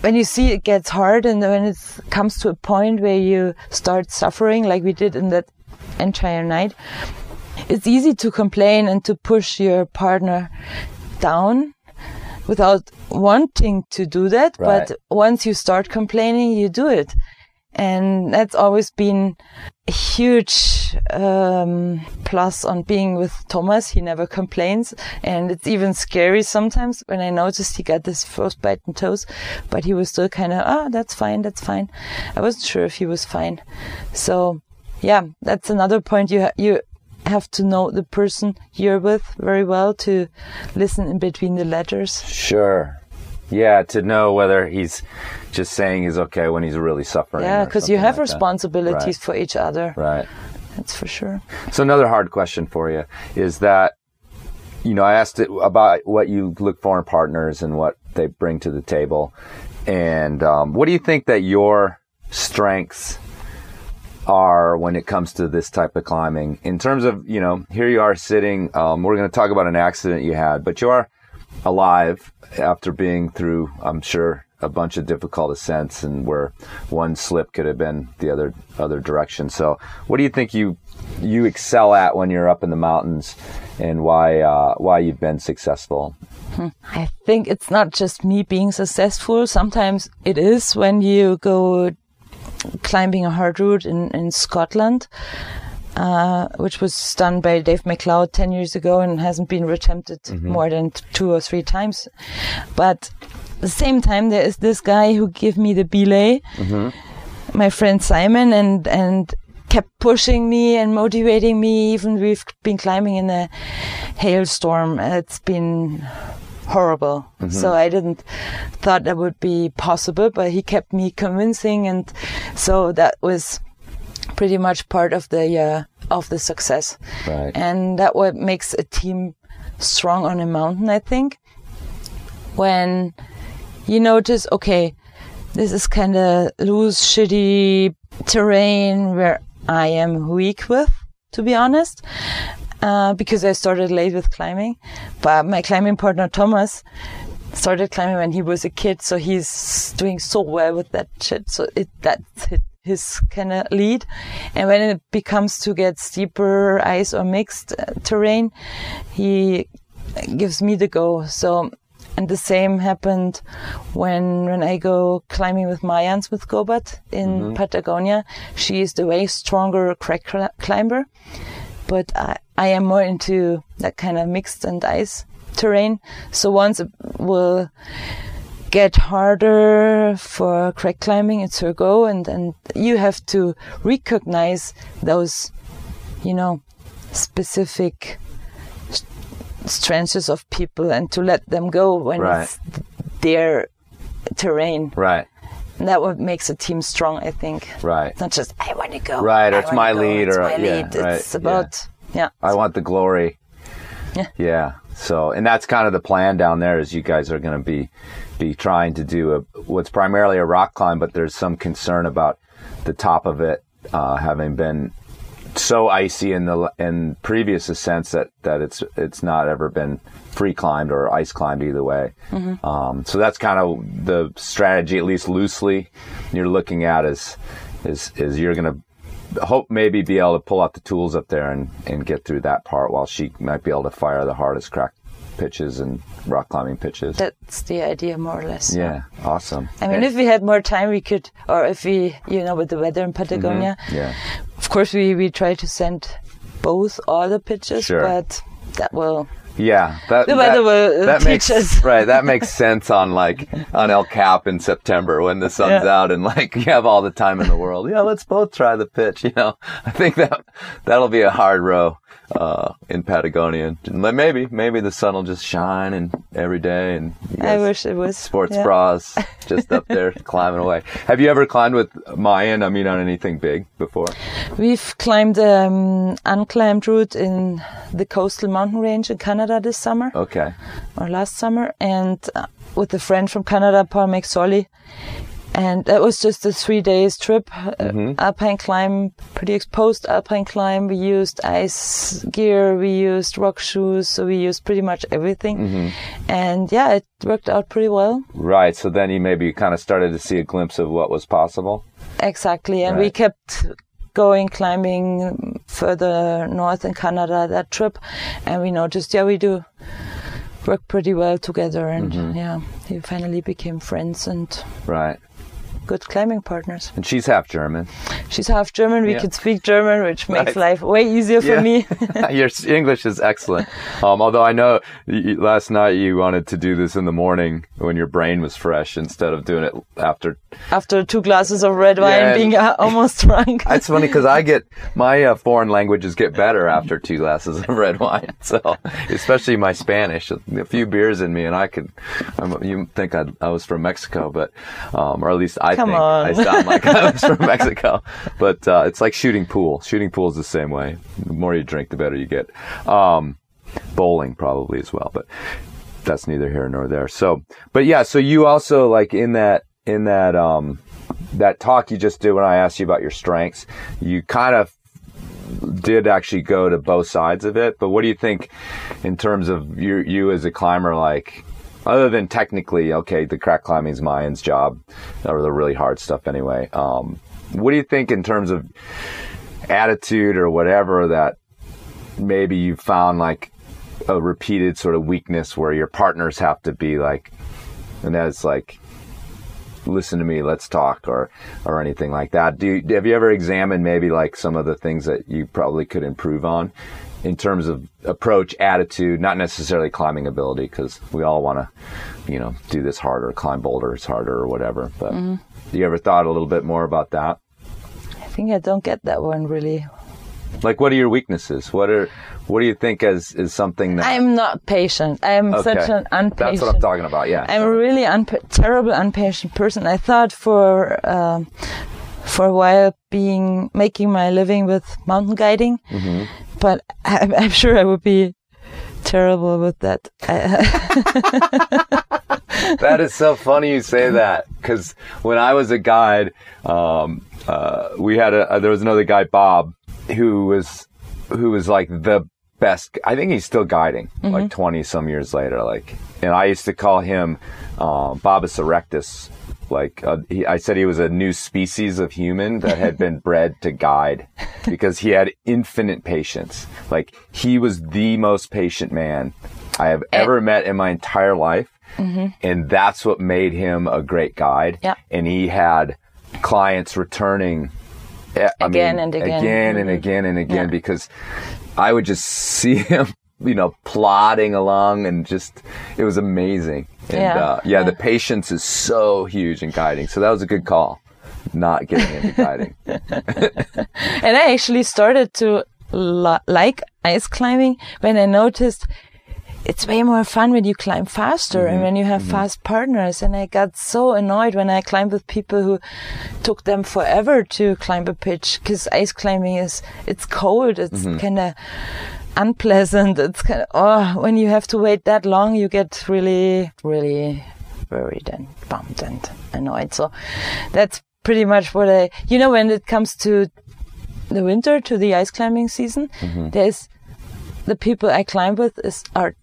when you see it gets hard and when it comes to a point where you start suffering like we did in that entire night it's easy to complain and to push your partner down without wanting to do that Right. but once you start complaining you do it and that's always been a huge um, plus on being with Thomas. He never complains, and it's even scary sometimes when I noticed he got this frostbite in toes, but he was still kind of, ah, that's fine, that's fine. I wasn't sure if he was fine. So, yeah, that's another point. You ha- you have to know the person you're with very well to listen in between the letters. Sure. Yeah, to know whether he's just saying he's okay when he's really suffering. Yeah, because you have like responsibilities Right. for each other. Right. That's for sure. So another hard question for you is that, you know, I asked it about what you look for in partners and what they bring to the table. And um, what do you think that your strengths are when it comes to this type of climbing? In terms of, you know, here you are sitting, um, we're going to talk about an accident you had, but you are alive after being through, I'm sure, a bunch of difficult ascents and where one slip could have been the other other direction. So, what do you think you you excel at when you're up in the mountains, and why uh, why you've been successful? I think it's not just me being successful. Sometimes it is when you go climbing a hard route in, in Scotland, uh, which was done by Dave MacLeod 10 years ago and hasn't been attempted mm-hmm. more than two or three times. But at the same time, there is this guy who gave me the belay, mm-hmm. my friend Simon, and, and kept pushing me and motivating me. Even we've been climbing in a hailstorm. It's been horrible. Mm-hmm. So I didn't thought that would be possible, but he kept me convincing, and so that was pretty much part of the uh, of the success. Right. And that what makes a team strong on a mountain, I think. When you notice, okay, this is kind of loose, shitty terrain where I am weak with, to be honest, uh, because I started late with climbing. But my climbing partner Thomas started climbing when he was a kid, so he's doing so well with that shit. So it that's his kind of lead. And when it becomes to get steeper ice or mixed uh, terrain, he gives me the go. So. And the same happened when when I go climbing with Mayan Smith-Gobat in Patagonia. She is the way stronger crack cl- climber, but I, I am more into that kind of mixed and ice terrain. So once it will get harder for crack climbing, it's her go, and and you have to recognize those, you know, specific strengths of people and to let them go when Right. it's their terrain. Right. And that what makes a team strong, I think. Right. It's not just I want to go. Right, or it's my go, lead, it's or- my yeah, lead. right, It's yeah. about yeah. I want the glory. Yeah. Yeah. So, and that's kind of the plan down there is you guys are going to be, be trying to do a, what's primarily a rock climb, but there's some concern about the top of it, uh, having been so icy in the, in previous ascents that, that it's, it's not ever been free climbed or ice climbed either way. Um, so that's kind of the strategy, at least loosely you're looking at is, is, is you're going to hope maybe be able to pull out the tools up there and, and get through that part while she might be able to fire the hardest crack pitches and rock climbing pitches. That's the idea, more or less. yeah, awesome. I mean, if we had more time, we could, or if we, you know, with the weather in Patagonia, mm-hmm. yeah, of course, we, we try to send both all the pitches, Sure. but that will, yeah, that, The weather will, uh, that teach *laughs* makes us. right. That makes sense on like on El Cap in September when the sun's Yeah. out and like you have all the time in the world. Yeah, let's both try the pitch. You know, *laughs* I think that that'll be a hard row uh, in Patagonia. Maybe maybe the sun will just shine and every day and I wish it was. sports yeah. bras just up there *laughs* climbing away. Have you ever climbed with Mayan? I mean, on anything big before? We've climbed um, unclimbed route in the coastal mountain range in Canada this summer. Okay. or last summer, and uh, with a friend from Canada, Paul McSorley. And that was just a three days trip, uh, mm-hmm. alpine climb, pretty exposed alpine climb. We used ice gear, we used rock shoes, so we used pretty much everything. Mm-hmm. And yeah, it worked out pretty well. Right. So then you maybe kind of started to see a glimpse of what was possible. Exactly. And we kept going climbing further north in Canada that trip. And we noticed, yeah, we do work pretty well together. And mm-hmm. yeah, we finally became friends and Right. Good climbing partners. And she's half German. She's half German. We Yeah. can speak German, which *laughs* makes Nice. life way easier for Yeah. me. *laughs* Your English is excellent. Um, although I know last night you wanted to do this in the morning when your brain was fresh instead of doing it after. After two glasses of red wine, Yeah. being uh, almost *laughs* drunk. It's funny because I get my uh, foreign languages get better after two glasses of red wine. So, especially my Spanish, a few beers in me, and I could. I'm, you think I, I was from Mexico, but um, or at least I Come think on. I sound like I was from *laughs* Mexico, but uh, it's like shooting pool. Shooting pool is the same way. The more you drink, the better you get. Um, bowling probably as well, but that's neither here nor there. So, but yeah, so you also like in that in that um that talk you just did when I asked you about your strengths, you kind of did actually go to both sides of it. But what do you think in terms of you you as a climber like other than technically, okay, the crack climbing is Mayan's job, or the really hard stuff anyway. Um, what do you think in terms of attitude or whatever that maybe you found like a repeated sort of weakness where your partners have to be like, and that's like, listen to me, let's talk, or or anything like that. Do you, have you ever examined maybe like some of the things that you probably could improve on in terms of approach, attitude, not necessarily climbing ability, because we all want to, you know, do this harder, climb boulders harder, or whatever. But you ever thought a little bit more about that? I think I don't get that one really. Like, what are your weaknesses? What are what do you think is is something that I'm not patient. I'm such an impatient. That's what I'm talking about. Yeah. I'm a really unpa- terrible, unpatient person. I thought for um, for a while being making my living with mountain guiding, Mm-hmm. But I'm, I'm sure I would be terrible with that. *laughs* That is so funny you say that because when I was a guide, um, uh, we had a, uh, there was another guy Bob who was who was like the best. I think he's still guiding like twenty some years later. Like, and I used to call him uh, Bobus erectus. Like uh, he, I said, he was a new species of human that had been bred to guide because he had infinite patience. Like he was the most patient man I have ever met in my entire life. And that's what made him a great guide. Yeah. And he had clients returning eh, I Again mean, and again. again and Mhm. again and again Yeah. because I would just see *laughs* him, you know, plodding along and just, it was amazing. And, Yeah, uh, yeah, yeah. the patience is so huge in guiding. So that was a good call, not getting into guiding. *laughs* *laughs* and I actually started to li- like ice climbing when I noticed it's way more fun when you climb faster and mm-hmm. when you have mm-hmm. fast partners. And I got so annoyed when I climbed with people who took them forever to climb a pitch because ice climbing is, it's cold. It's mm-hmm. kind of unpleasant. It's kind of, oh, when you have to wait that long, you get really, really worried and bummed and annoyed. So that's pretty much what I, you know, when it comes to the winter to the ice climbing season, mm-hmm. there's the people I climb with is are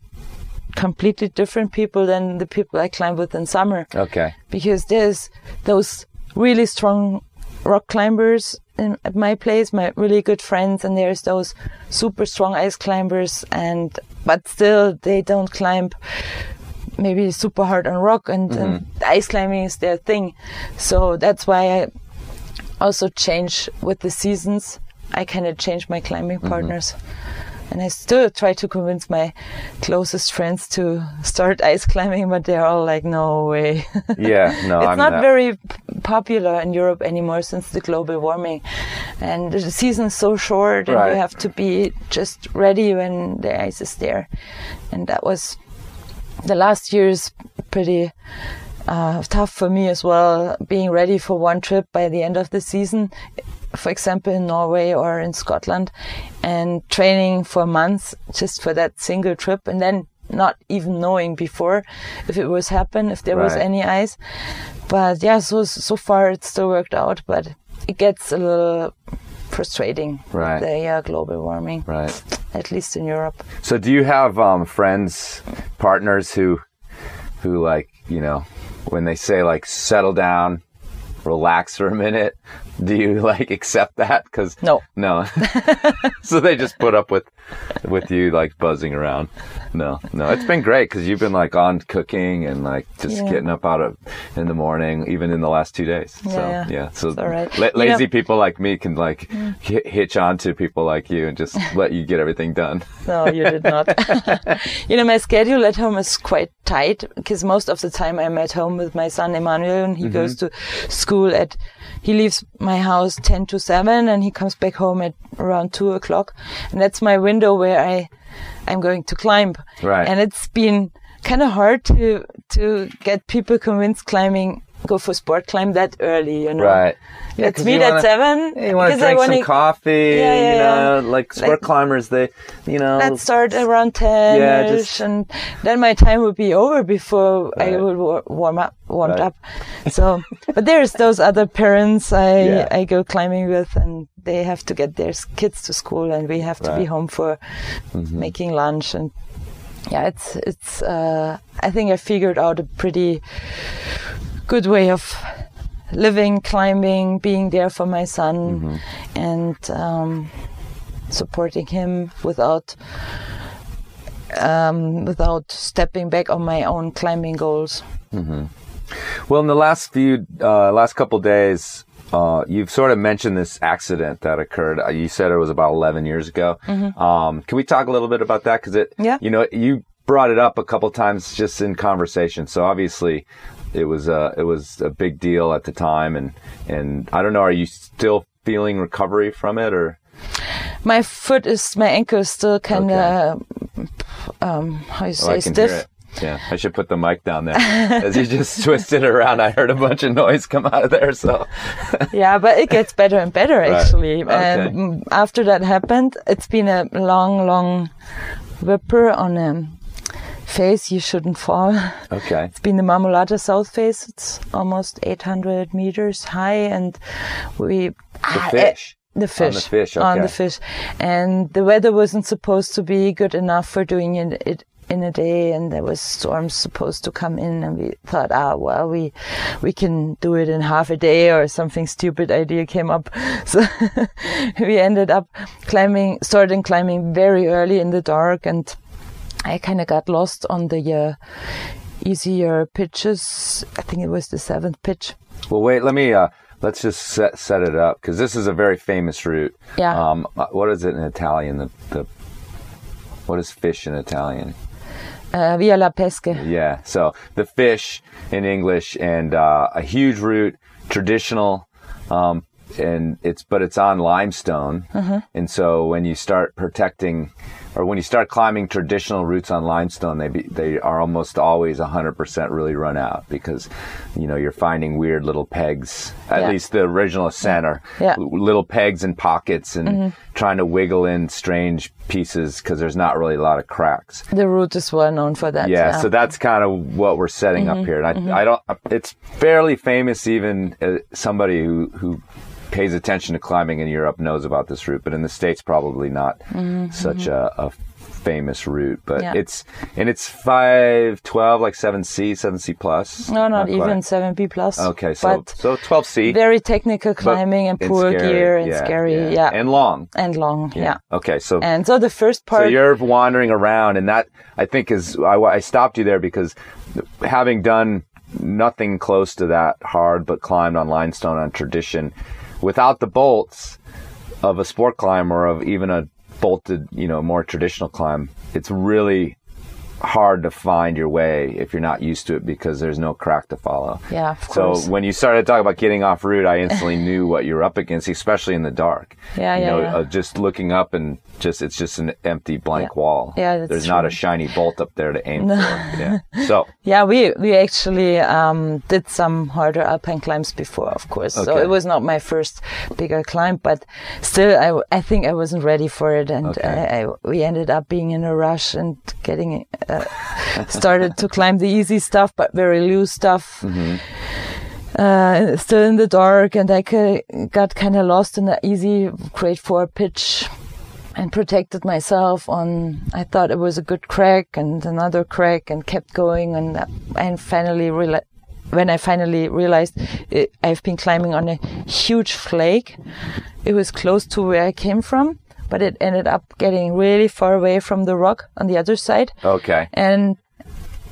completely different people than the people I climb with in summer Okay. because there's those really strong rock climbers in, at my place, my really good friends, and there's those super strong ice climbers, and but still they don't climb maybe super hard on rock, and, and mm-hmm. ice climbing is their thing. So that's why I also change with the seasons. I kind of change my climbing mm-hmm. partners. And I still try to convince my closest friends to start ice climbing, but they're all like, no way. Yeah, no, it's *laughs* I'm not not- very popular in Europe anymore since the global warming. And the season's so short, and Right. you have to be just ready when the ice is there. And that was the last year's pretty uh, tough for me as well, being ready for one trip by the end of the season, for example, in Norway or in Scotland, and training for months just for that single trip, and then not even knowing before if it was happen, if there was any ice. But yeah, so so far it still worked out, but it gets a little frustrating Right. the uh, global warming, Right. at least in Europe. So do you have um, friends, partners who, who like you know, when they say like settle down, relax for a minute, *laughs* do you like accept that? Because No. no. *laughs* *laughs* so they just put up with, with you like buzzing around. No, no, it's been great because you've been like on cooking and like just Yeah. getting up out of in the morning, even in the last two days. so Yeah, yeah, so it's all right. la- You know- lazy people like me can like mm. hi- hitch on to people like you and just let you get everything done. No, you did not. you know, my schedule at home is quite tight because most of the time I'm at home with my son Emmanuel and he mm-hmm. goes to school at, he leaves my house 10 to 7 and he comes back home at around 2 o'clock. And that's my window where I, I'm going to climb. Right. And it's been kind of hard to, to get people convinced climbing go for sport climb that early, you know. Right. Yeah, Let's meet wanna- at seven. Yeah, you want to drink some wanna- coffee, Yeah, yeah, you know, like sport Like- climbers, they, you know, Let's start around 10 Yeah, just- and then my time would be over before I would wa- warm up, warmed Right. up. So, but there's those other parents I. I go climbing with and they have to get their kids to school and we have to be Right. Mm-hmm. home for making lunch and yeah, it's, it's, uh, I think I figured out a pretty good way of living, climbing, being there for my son Mm-hmm. and, um, supporting him without um, without stepping back on my own climbing goals. Well, in the last few, uh, last couple days, uh, you've sort of mentioned this accident that occurred. Uh, you said it was about 11 years ago. Um, can we talk a little bit about that? Cause it, Yeah. you know, you brought it up a couple times just in conversation. So obviously it was, uh, it was a big deal at the time. And, and I don't know, are you still feeling recovery from it or? My foot is my ankle is still kind of um, how you Oh, say hear stiff. Yeah, I should put the mic down there. *laughs* As you just twisted around, I heard a bunch of noise come out of there. So, *laughs* yeah, but it gets better and better Right. actually. Okay. And after that happened, it's been a long, long whipper on a face you shouldn't fall. okay. It's been the Marmolada South face. It's almost 800 meters high, and we The ah, fish. eh, the fish the fish, on the fish, and the weather wasn't supposed to be good enough for doing it, it in a day, and there was storms supposed to come in, and we thought, ah, well, we we can do it in half a day, or something stupid idea came up, *laughs* so we ended up climbing, starting climbing very early in the dark, and I kind of got lost on the uh, easier pitches. I think it was the seventh pitch. Well, wait. Let me. Uh, let's just set set it up because this is a very famous route. Yeah. Um. uh, What is it in Italian? The the. What is fish in Italian? Uh, Via la Pesca. Yeah. So the fish in English and uh, a huge route, traditional, um, and it's but it's on limestone, and so when you start protecting. Or when you start climbing traditional routes on limestone, they be, they are almost always 100% really run out because, you know, you're finding weird little pegs. At Yeah. least the original ascent are Yeah. Mm-hmm. little pegs and pockets and trying to wiggle in strange pieces because there's not really a lot of cracks. The route is well known for that. Yeah, so that's kind of what we're setting Mm-hmm. up here. And I, I don't. It's fairly famous. Even uh, somebody who who pays attention to climbing in Europe knows about this route, but in the states probably not such a, a famous route. But Mm-hmm. Yeah. it's and it's five twelve, like seven C, seven C plus. no, not, quite. even seven B plus. Okay, so so twelve C. very technical climbing and poor gear and scary. Yeah, and long. and long. Yeah. Okay, so and so the first part. so you're wandering around, and that I think is I, I stopped you there because having done nothing close to that hard, but climbed on limestone on tradition, without the bolts of a sport climb or of even a bolted, you know, more traditional climb, it's really hard to find your way if you're not used to it because there's no crack to follow. Yeah, of So course. when you started talking about getting off route, I instantly *laughs* knew what you're up against, especially in the dark. Yeah, you yeah, know, yeah. Uh, just looking up and just it's just an empty blank Yeah. wall. Yeah, There's not a shiny bolt up there to aim *laughs* for. Yeah. So *laughs* Yeah, we we actually um, did some harder alpine climbs before, of course. Okay. So it was not my first bigger climb, but still, I I think I wasn't ready for it, and Okay. I, I, we ended up being in a rush and getting uh, *laughs* started to climb the easy stuff, but very loose stuff. Mm-hmm. Uh, still in the dark, and I got kind of lost in the easy grade four pitch and protected myself on I thought it was a good crack and another crack and kept going and and finally reali- when I finally realized it, I've been climbing on a huge flake it was close to where I came from but it ended up getting really far away from the rock on the other side okay. and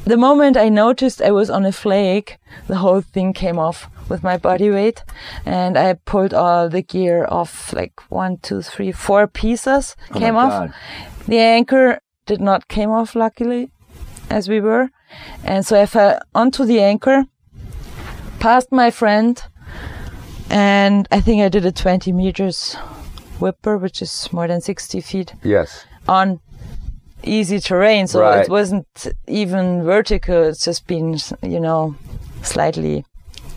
the moment I noticed I was on a flake, the whole thing came off with my body weight. And I pulled all the gear off like one, two, three, four pieces Oh came off. God. The anchor did not came off luckily as we were. And so I fell onto the anchor, past my friend, and I think I did a 20 meters whipper, which is more than 60 feet Yes. on easy terrain, so Right. it wasn't even vertical. It's just been, you know, slightly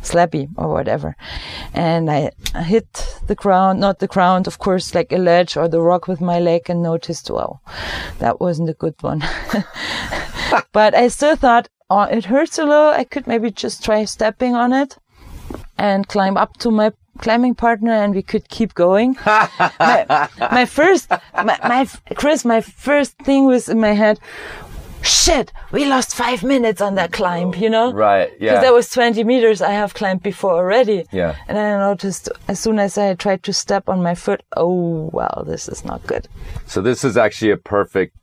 slappy or whatever. And I hit the ground, not the ground, of course, like a ledge or the rock with my leg and noticed, wow, that wasn't a good one. *laughs* but I still thought, oh, it hurts a little. I could maybe just try stepping on it and climb up to my climbing partner and we could keep going. *laughs* my, my, first, my, my, Chris, my first thing was in my head, shit, we lost five minutes on that climb, you know? Right, yeah. Because that was 20 meters I have climbed before already. Yeah. And I noticed as soon as I tried to step on my foot, oh, well, this is not good. So this is actually a perfect,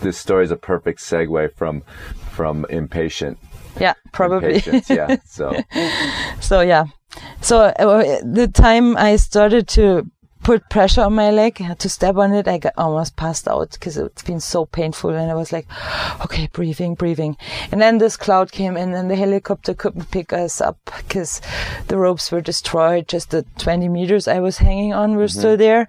this story is a perfect segue from, from impatient. Yeah, probably. Yeah. So, *laughs* so yeah. So uh, the time I started to put pressure on my leg to step on it, I got almost passed out because it's been so painful. And I was like, okay, breathing, breathing. And then this cloud came in and the helicopter couldn't pick us up because the ropes were destroyed. Just the 20 meters I was hanging on were mm-hmm. still there.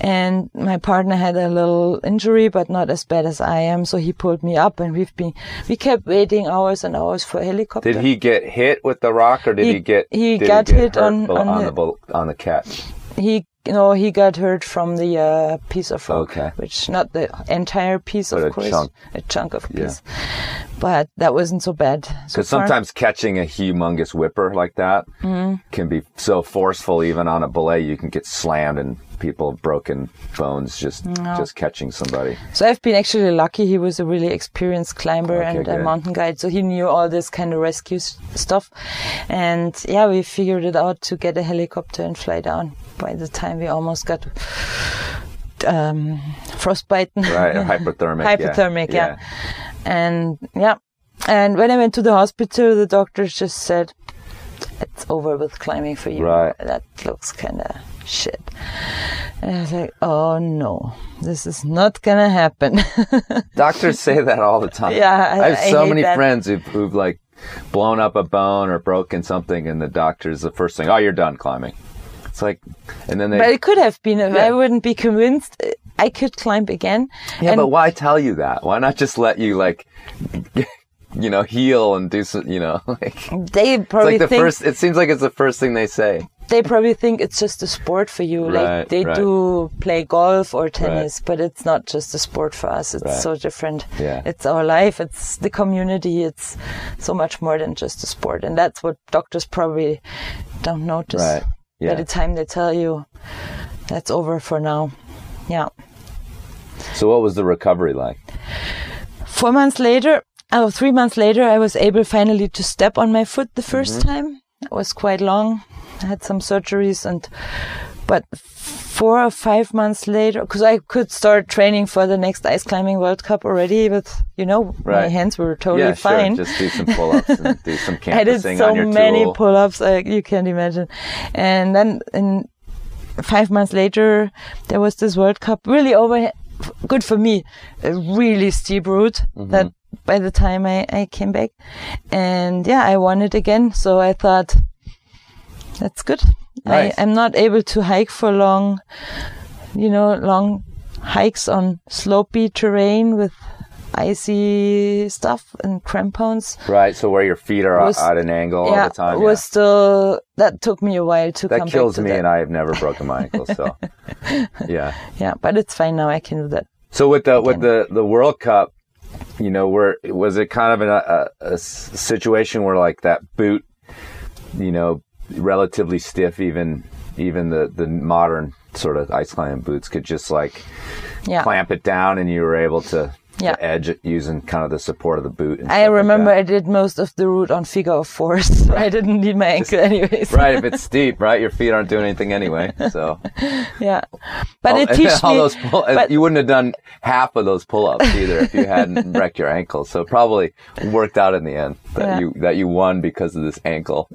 And my partner had a little injury, but not as bad as I am. So he pulled me up and we've been, we kept waiting hours and hours for a helicopter. Did he get hit with the rock or did he, he get, he got he get hit on, on, on, the, the, on the catch? He no, he got hurt from the uh, piece of rock, okay. which not the entire piece, but of course, chunk. a chunk of piece. But that wasn't so bad. Because so sometimes catching a humongous whipper like that mm-hmm. can be so forceful, even on a belay, you can get slammed and people have broken bones just no. just catching somebody. So I've been actually lucky. He was a really experienced climber okay, and good. a mountain guide, so he knew all this kind of rescue stuff. And yeah, we figured it out to get a helicopter and fly down. By the time we almost got um, frostbite, right? *laughs* Hypothermic, hypothermic, yeah. yeah. And yeah, and when I went to the hospital, the doctors just said, "It's over with climbing for you." Right. That looks kind of shit. And I was like, oh no, this is not gonna happen. *laughs* Doctors say that all the time. Yeah, I, I have so I many that. friends who've, who've like blown up a bone or broken something, and the doctor's the first thing, oh, you're done climbing. It's like, and then they. But it could have been Yeah. I wouldn't be convinced I could climb again. yeah, and but why tell you that? Why not just let you like, *laughs* you know, heal and do some, you know, *laughs* like. they It's probably like the think first. It seems like it's the first thing they say. they probably think it's just a sport for you. Right, like they right. do play golf or tennis, but it's not just a sport for us. It's Right. so different. Yeah. It's our life. It's the community. It's so much more than just a sport. And that's what doctors probably don't notice. Right. Yeah. By the time they tell you that's over for now. Yeah. So what was the recovery like? Four months later, oh, three months later, I was able finally to step on my foot the 1st Mm-hmm. time. It was quite long. I had some surgeries and, but four or five months later, because I could start training for the next ice climbing World Cup already but you know, my hands were totally yeah, fine. sure. Just do some pull-ups and *laughs* do some I did so many tool. pull-ups, like you can't imagine. And then in five months later, there was this World Cup, really over, good for me, a really steep route Mm-hmm. that by the time I, I came back. And yeah, I won it again. So I thought, that's good. I, I'm not able to hike for long, you know, long hikes on slopey terrain with icy stuff and crampons Right. So where your feet are Was- at an angle all the time. Yeah. Was still that took me a while to yeah. come That kills me, that. and I have never broken my ankle. So, *laughs* yeah. yeah, but it's fine now. I can do that. So with the with the the World Cup, you know, where was it kind of a a, a, situation where like that boot, you know, relatively stiff, even even the the modern sort of ice climbing boots could just like Yeah, clamp it down, and you were able to, Yeah. to edge using kind of the support of the boot. and I stuff like remember. I did most of the route on figure of four, so *laughs* I didn't need my ankle anyways. right, if it's *laughs* steep, right, your feet aren't doing anything anyway. So, Yeah, but all, it teaches *laughs* all me. those pull, but- you wouldn't have done half of those pull-ups either if you hadn't wrecked your ankle. So it probably worked out in the end that Yeah. you that you won because of this ankle.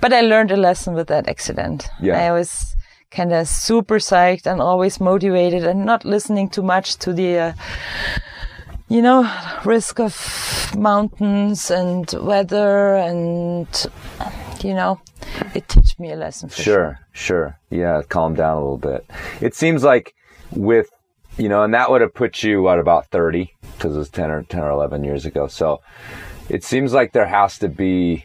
But I learned a lesson with that accident. Yeah. I was kind of super psyched and always motivated and not listening too much to the, uh, you know, risk of mountains and weather and, you know, it taught me a lesson for sure. Sure, sure. Yeah, calm down a little bit. It seems like with, you know, and that would have put you at about 30 because it was 10 or 10 or 11 years ago. So it seems like there has to be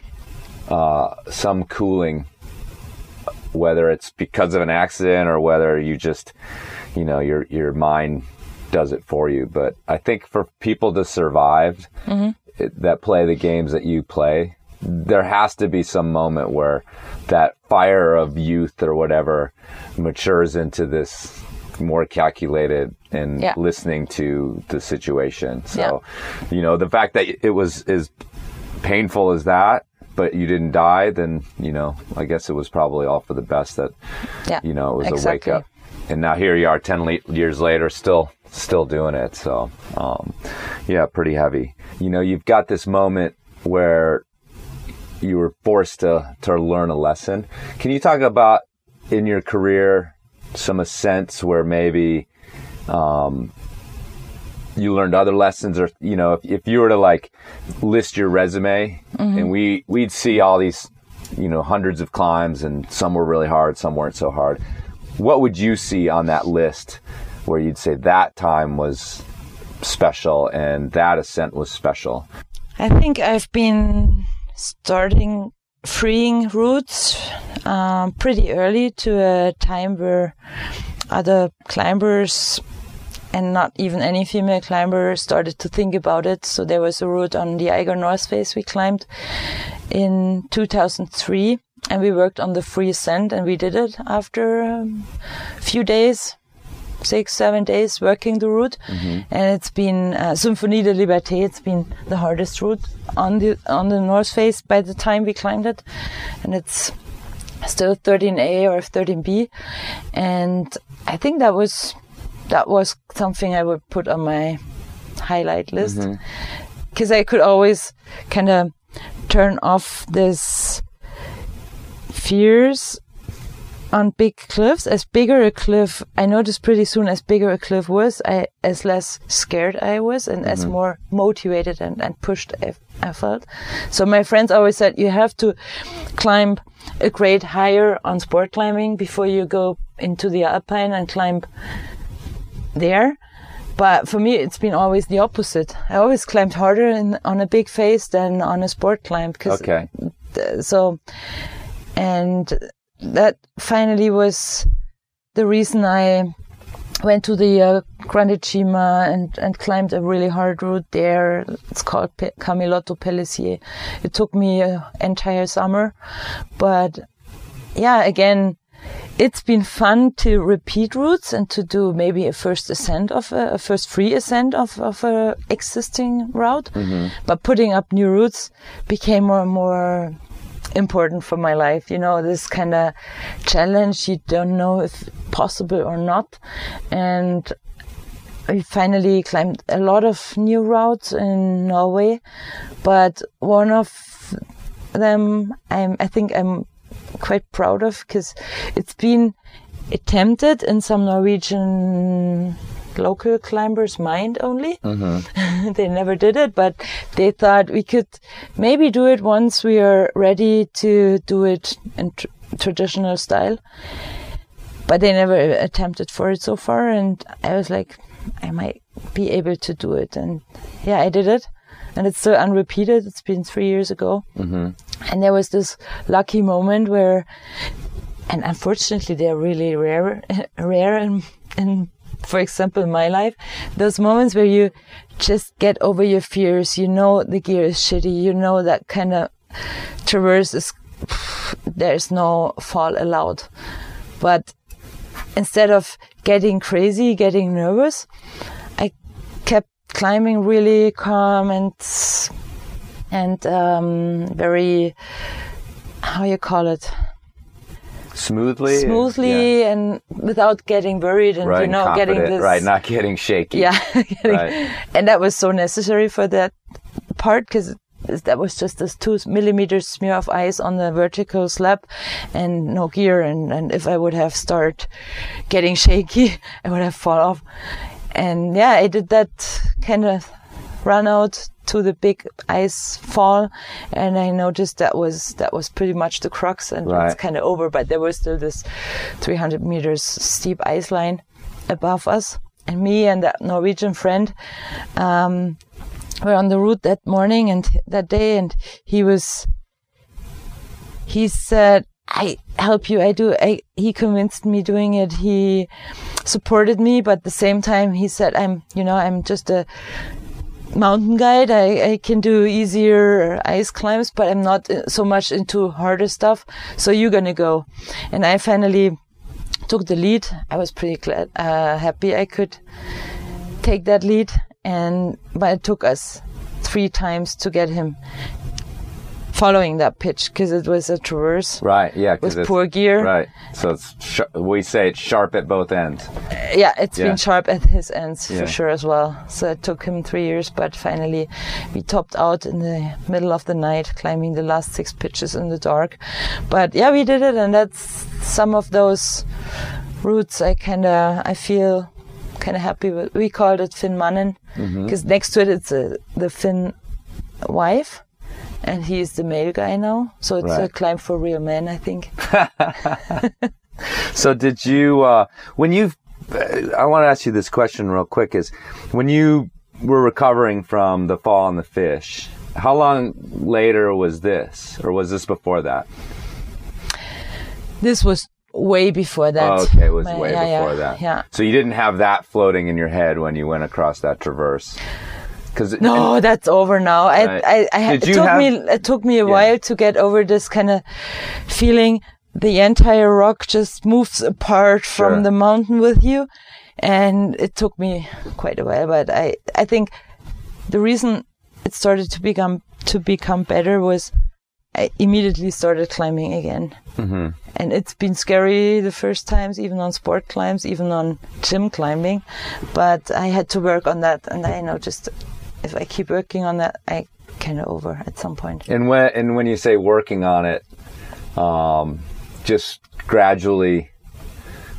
uh, some cooling, whether it's because of an accident or whether you just, you know, your your mind does it for you. But I think for people to survive mm-hmm. it, that play the games that you play, there has to be some moment where that fire of youth or whatever matures into this more calculated and Yeah. listening to the situation. So, you know, the fact that it was as painful as that, but you didn't die, then, you know, I guess it was probably all for the best that, Yeah, you know, it was exactly. a wake up. And now here you are 10 le- years later, still, still doing it. So, um, yeah, pretty heavy. You know, you've got this moment where you were forced to, to learn a lesson. Can you talk about in your career some ascents where maybe, um, you learned other lessons or, you know, if, if you were to like list your resume and we, we'd see all these, you know, hundreds of climbs and some were really hard, some weren't so hard. What would you see on that list where you'd say that time was special and that ascent was special? I think I've been starting freeing routes um, pretty early to a time where other climbers and not even any female climber started to think about it. So there was a route on the Eiger North Face we climbed in 2003 and we worked on the free ascent and we did it after um, a few days six, seven days working the route, and it's been uh, Symphonie de Liberté. It's been the hardest route on the on the North Face by the time we climbed it, and it's still 13A or 13B, and I think that was that was something I would put on my highlight list. Because I could always kind of turn off this fears on big cliffs. As bigger a cliff, I noticed pretty soon as bigger a cliff was, I, as less scared I was and as mm-hmm. more motivated and, and pushed I, I felt. So my friends always said you have to climb a grade higher on sport climbing before you go into the alpine and climb there. But for me, it's been always the opposite. I always climbed harder in, on a big face than on a sport climb. Cause Okay. th- so, and that finally was the reason I went to the uh, Grande Cima and, and climbed a really hard route there. It's called Pe- Camilotto Pellissier. It took me an entire summer, but yeah, again, it's been fun to repeat routes and to do maybe a first ascent of a, a first free ascent of, of a existing route. But putting up new routes became more and more important for my life. You know, this kind of challenge you don't know if possible or not. And we finally climbed a lot of new routes in Norway, but one of them I'm, I think I'm quite proud of because it's been attempted in some Norwegian local climbers' mind only. *laughs* they never did it, but they thought we could maybe do it once we are ready to do it in tr- traditional style. But they never attempted for it so far, and I was like, I might be able to do it, and yeah, I did it, and it's still unrepeated. It's been three years ago, mm-hmm. and there was this lucky moment where, and unfortunately, they're really rare, *laughs* rare in, in for example, in my life, those moments where you just get over your fears, you know the gear is shitty, you know that kind of traverse is, there's no fall allowed. But instead of getting crazy, getting nervous, I kept climbing really calm and, and, um, very, how you call it? Smoothly? smoothly Yeah. and without getting worried and Right, you know getting this right, not getting shaky. yeah *laughs* getting- Right. and that was so necessary for that part because that was just this two millimeter smear of ice on the vertical slab and no gear and, and if i would have start getting shaky *laughs* i would have fall off and yeah i did that kind of run out to the big ice fall and i noticed that was that was pretty much the crux and Right. it's kind of over but there was still this 300 meters steep ice line above us and me and that norwegian friend um, were on the route that morning and that day and he was he said, I help you. I do. I, he convinced me doing it. He supported me, but at the same time, he said, I'm, you know, I'm just a mountain guide. I, I can do easier ice climbs, but I'm not uh, so much into harder stuff. So you're to go. And I finally took the lead. I was pretty glad, uh, happy I could take that lead. And, but it took us three times to get him following that pitch because it was a traverse. Right. Yeah. With poor gear. Right. So it's sh- we say it's sharp at both ends. Uh, yeah, it's yeah. been sharp at his ends yeah. for sure as well. So it took him three years, but finally we topped out in the middle of the night, climbing the last six pitches in the dark. But yeah, we did it, and that's some of those routes. I kind of I feel kind of happy with. We called it Finn Mannen because mm-hmm. next to it it's a, the Finn wife and he is the male guy now. So it's right. a climb for real men, I think. *laughs* *laughs* so did you, uh, when you, I want to ask you this question real quick is when you were recovering from the fall on the fish, how long later was this or was this before that? This was way before that. Oh, okay, it was way yeah, before yeah, that. Yeah. So you didn't have that floating in your head when you went across that traverse. Cause no, and, that's over now. Right. I, I, I it took have, me, it took me a yeah. while to get over this kind of feeling. The entire rock just moves apart from sure. the mountain with you, and it took me quite a while. But I, I think the reason it started to become to become better was I immediately started climbing again. Mm-hmm. And it's been scary the first times, even on sport climbs, even on gym climbing. But I had to work on that, and I noticed if I keep working on that, I can over at some point. And when and when you say working on it, um, just gradually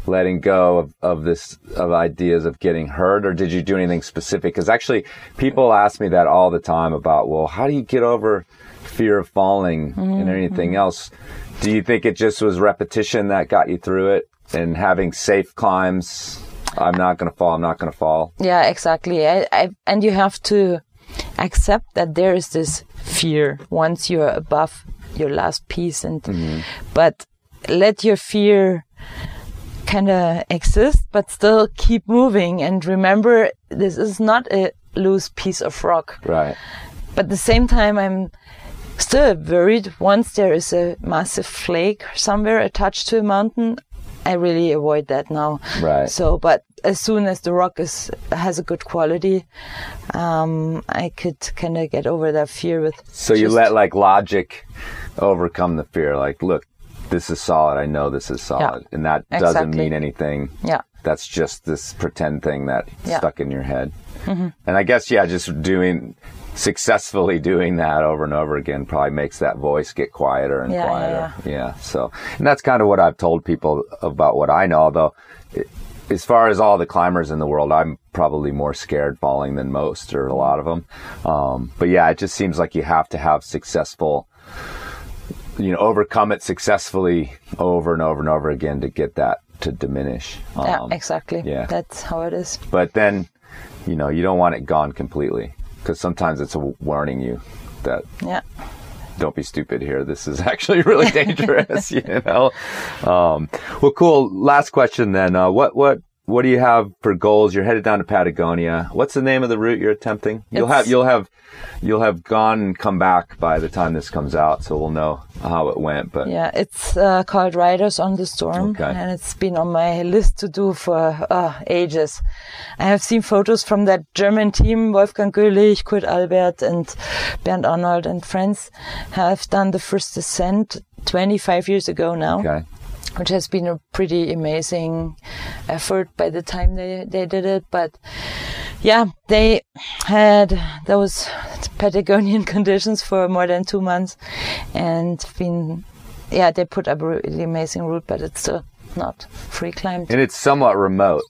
letting go of, of this of ideas of getting hurt or did you do anything specific because actually people ask me that all the time about well how do you get over fear of falling mm-hmm. and anything else do you think it just was repetition that got you through it and having safe climbs I'm not going to fall. I'm not going to fall. Yeah, exactly. I, I, and you have to accept that there is this fear once you're above your last piece, and mm-hmm. but let your fear kind of exist, but still keep moving. And remember, this is not a loose piece of rock. Right. But at the same time, I'm still worried once there is a massive flake somewhere attached to a mountain I really avoid that now. Right. So, but as soon as the rock is has a good quality, um, I could kind of get over that fear with. So you let like logic overcome the fear. Like, look, this is solid. I know this is solid, yeah, and that exactly. doesn't mean anything. Yeah. That's just this pretend thing that yeah. stuck in your head. Mm-hmm. And I guess yeah, just doing successfully doing that over and over again probably makes that voice get quieter and yeah, quieter. Yeah, yeah. So, and that's kind of what I've told people about what I know. Although, it, as far as all the climbers in the world, I'm probably more scared falling than most or a lot of them. Um, but yeah, it just seems like you have to have successful, you know, overcome it successfully over and over and over again to get that to diminish. Um, yeah, exactly. Yeah. That's how it is. But then, you know, you don't want it gone completely because sometimes it's a warning you that yeah don't be stupid here. This is *laughs* actually really *laughs* dangerous, *laughs* you know. Um, well, cool. Last question then. Uh, what what what do you have for goals? You're headed down to Patagonia. What's the name of the route you're attempting? You'll it's, have you'll have you'll have gone and come back by the time this comes out, so we'll know how it went. But yeah, it's uh, called Riders on the Storm, okay. and it's been on my list to do for uh, ages. I have seen photos from that German team: Wolfgang Güllich, Kurt Albert, and Bernd Arnold and friends have done the first descent 25 years ago now. Okay which has been a pretty amazing effort by the time they, they did it. But yeah, they had those Patagonian *laughs* conditions for more than two months and been, yeah, they put up a really amazing route, but it's still not free climbed. And it's somewhat remote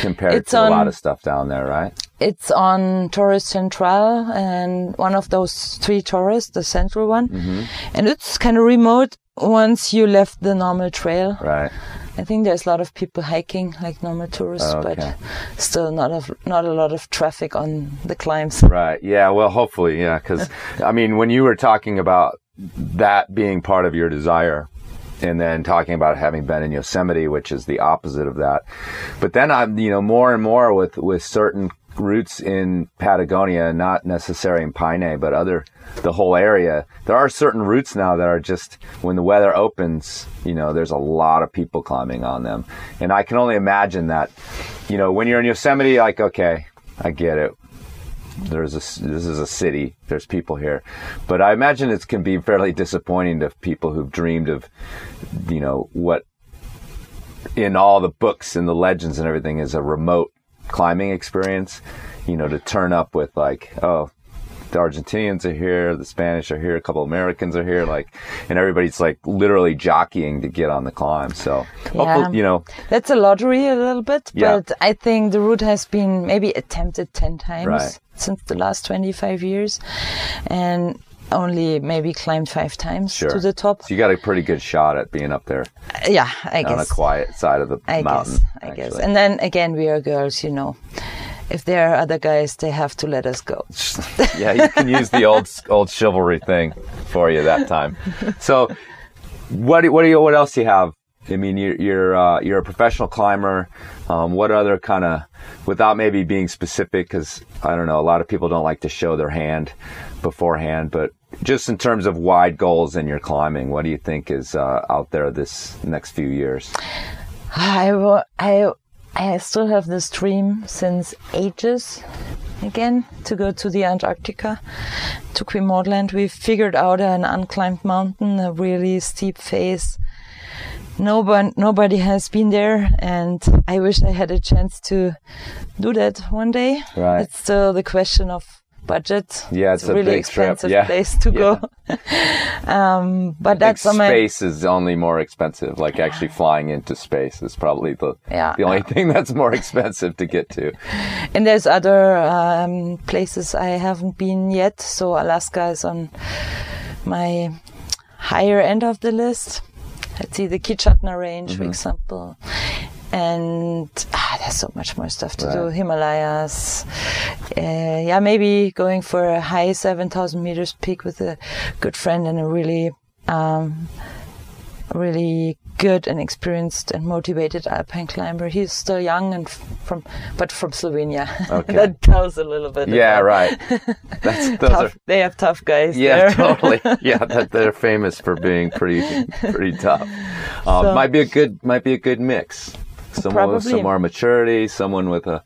compared it's to on, a lot of stuff down there, right? It's on Torres Central and one of those three Torres, the central one. Mm-hmm. And it's kind of remote once you left the normal trail. Right. I think there's a lot of people hiking, like normal tourists, oh, okay. but still not of not a lot of traffic on the climbs. Right. Yeah. Well, hopefully, yeah. Because *laughs* I mean, when you were talking about that being part of your desire and then talking about having been in Yosemite, which is the opposite of that. But then I'm, you know, more and more with, with certain routes in Patagonia, not necessarily in Paine, but other, the whole area. There are certain routes now that are just, when the weather opens, you know, there's a lot of people climbing on them. And I can only imagine that, you know, when you're in Yosemite, like, okay, I get it there's a this is a city there's people here but i imagine it can be fairly disappointing to people who've dreamed of you know what in all the books and the legends and everything is a remote climbing experience you know to turn up with like oh the Argentinians are here, the Spanish are here, a couple Americans are here, like, and everybody's like literally jockeying to get on the climb. So, yeah. you know, that's a lottery a little bit, Yeah. but I think the route has been maybe attempted 10 times Right. since the last 25 years and only maybe climbed five times Sure. to the top. so you got a pretty good shot at being up there Yeah, I guess. on a quiet side of the I mountain. guess. I guess. And then again, we are girls, you know. If there are other guys, they have to let us go. *laughs* yeah, you can use the old old chivalry thing for you that time. *laughs* So, what do, what do you what else do you have? I mean, you're you're uh, you're a professional climber. Um, what other kind of, without maybe being specific, because I don't know, a lot of people don't like to show their hand beforehand, but just in terms of wide goals in your climbing, what do you think is uh, out there this next few years? I, I, I still have this dream since ages again to go to the Antarctica, to Queen Maud Land. We figured out an unclimbed mountain, a really steep face. Nobody, nobody has been there, and I wish I had a chance to do that one day. Right. It's still the question of budget. Yeah, it's a really big trip. expensive Yeah. place to go. *laughs* um, but that's Like my space is only more expensive. Like actually flying into space is probably the Yeah. the only *laughs* thing that's more expensive to get to. And there's other um, places I haven't been yet. So Alaska is on my higher end of the list. Let's see the Kichatna Range, Mm-hmm. for example. And ah, there's so much more stuff to do. Himalayas. Uh, yeah, maybe going for a high 7,000 meters peak with a good friend and a really, um, really good and experienced and motivated alpine climber. He's still young and from, but from Slovenia. Okay. *laughs* that tells a little bit. Yeah, right. *laughs* That's those Tough, are they have tough guys. yeah, totally. *laughs* Yeah, that they're famous for being pretty pretty tough. Um, So- might be a good might be a good mix. Someone with some more maturity, someone with a,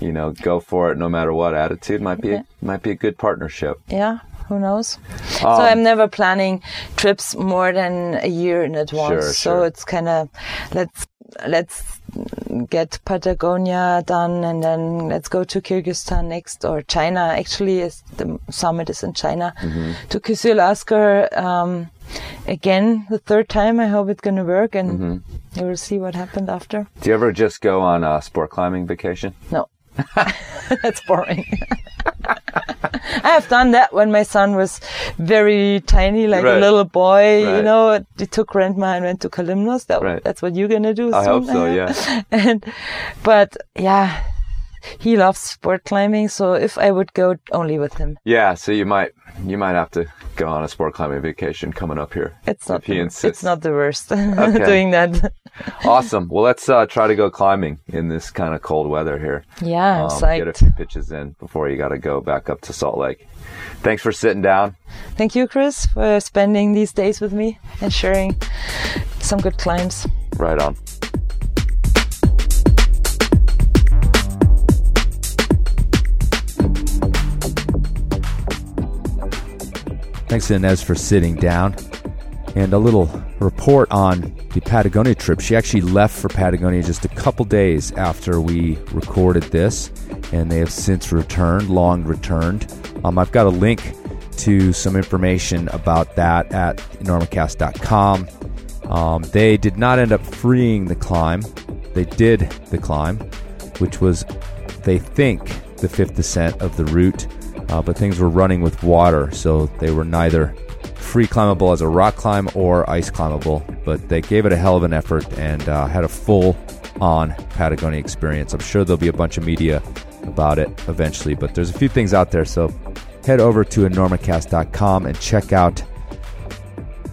you know, go for it no matter what attitude might be might be a good partnership. yeah. Who knows? so Um, I'm never planning trips more than a year in advance. Sure, so sure. it's kind of let's let's get Patagonia done and then let's go to Kyrgyzstan next or China. Actually, is the summit is in China. Mm-hmm. To Kyzyl Asker um, again the third time. I hope it's gonna work and Mm-hmm. will see what happened after. Do you ever just go on a sport climbing vacation? No. *laughs* That's boring. *laughs* I have done that when my son was very tiny, like Right. a little boy. You know, he took grandma and went to Kalymnos. That, Right. That's what you're gonna do. I hope so, guess. *laughs* yeah. and, but yeah, he loves sport climbing. So if I would go only with him, Yeah, so you might you might have to go on a sport climbing vacation coming up here. it's not. He The, insists. it's not the worst *laughs* Okay. doing that. Awesome. Well, let's uh, try to go climbing in this kind of cold weather here. Yeah, I'm Um, get a few pitches in before you got to go back up to Salt Lake. Thanks for sitting down. Thank you, Chris, for spending these days with me and sharing some good climbs. Right on. Thanks to Ines for sitting down. And a little report on the Patagonia trip. She actually left for Patagonia just a couple days after we recorded this, and they have since returned, long returned. Um, I've got a link to some information about that at enormocast.com. Um, they did not end up freeing the climb. They did the climb, which was, they think, the fifth descent of the route, uh, but things were running with water, so they were neither free climbable as a rock climb or ice climbable. But they gave it a hell of an effort and uh, had a full on Patagonia experience. I'm sure there'll be a bunch of media about it eventually, but there's a few things out there, so head over to enormocast.com and check out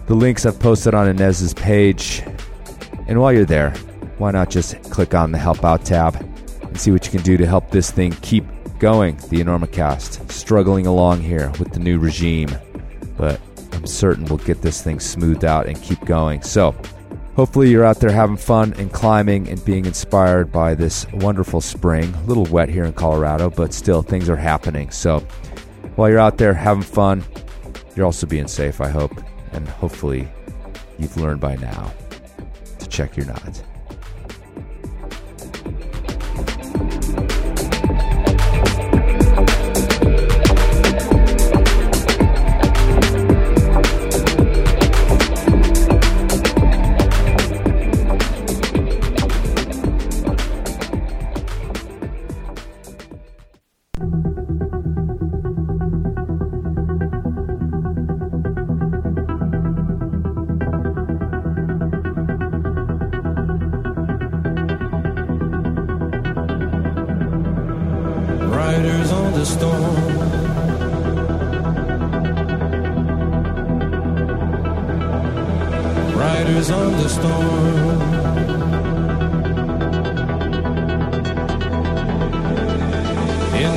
The links I've posted on Ines's page. And while you're there, why not just click on the Help Out tab and see what you can do to help this thing keep going, the Enormocast, struggling along here with the new regime. But I'm certain we'll get this thing smoothed out and keep going. So, hopefully, you're out there having fun and climbing and being inspired by this wonderful spring. A little wet here in Colorado, but still, things are happening. So, while you're out there having fun, you're also being safe, I hope. And hopefully, you've learned by now to check your nods.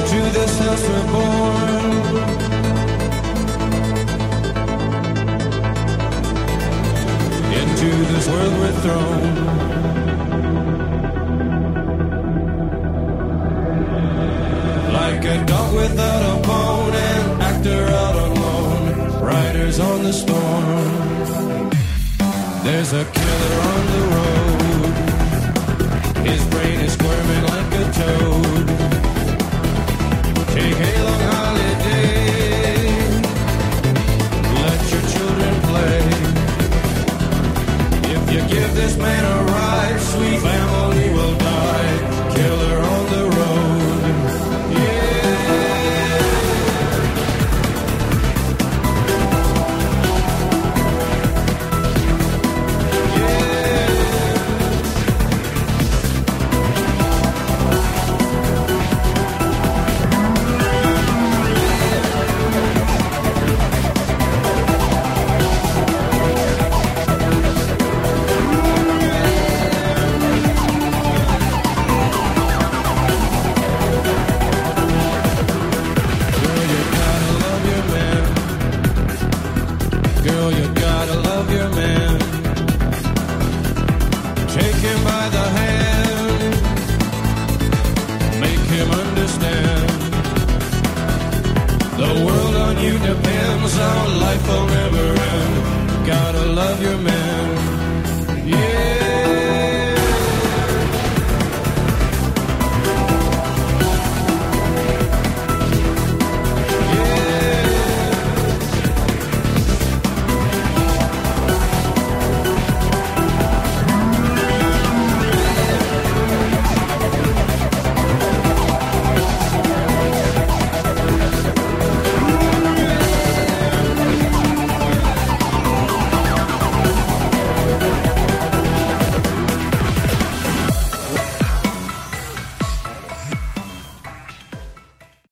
Into this house we're born. Into this world we're thrown.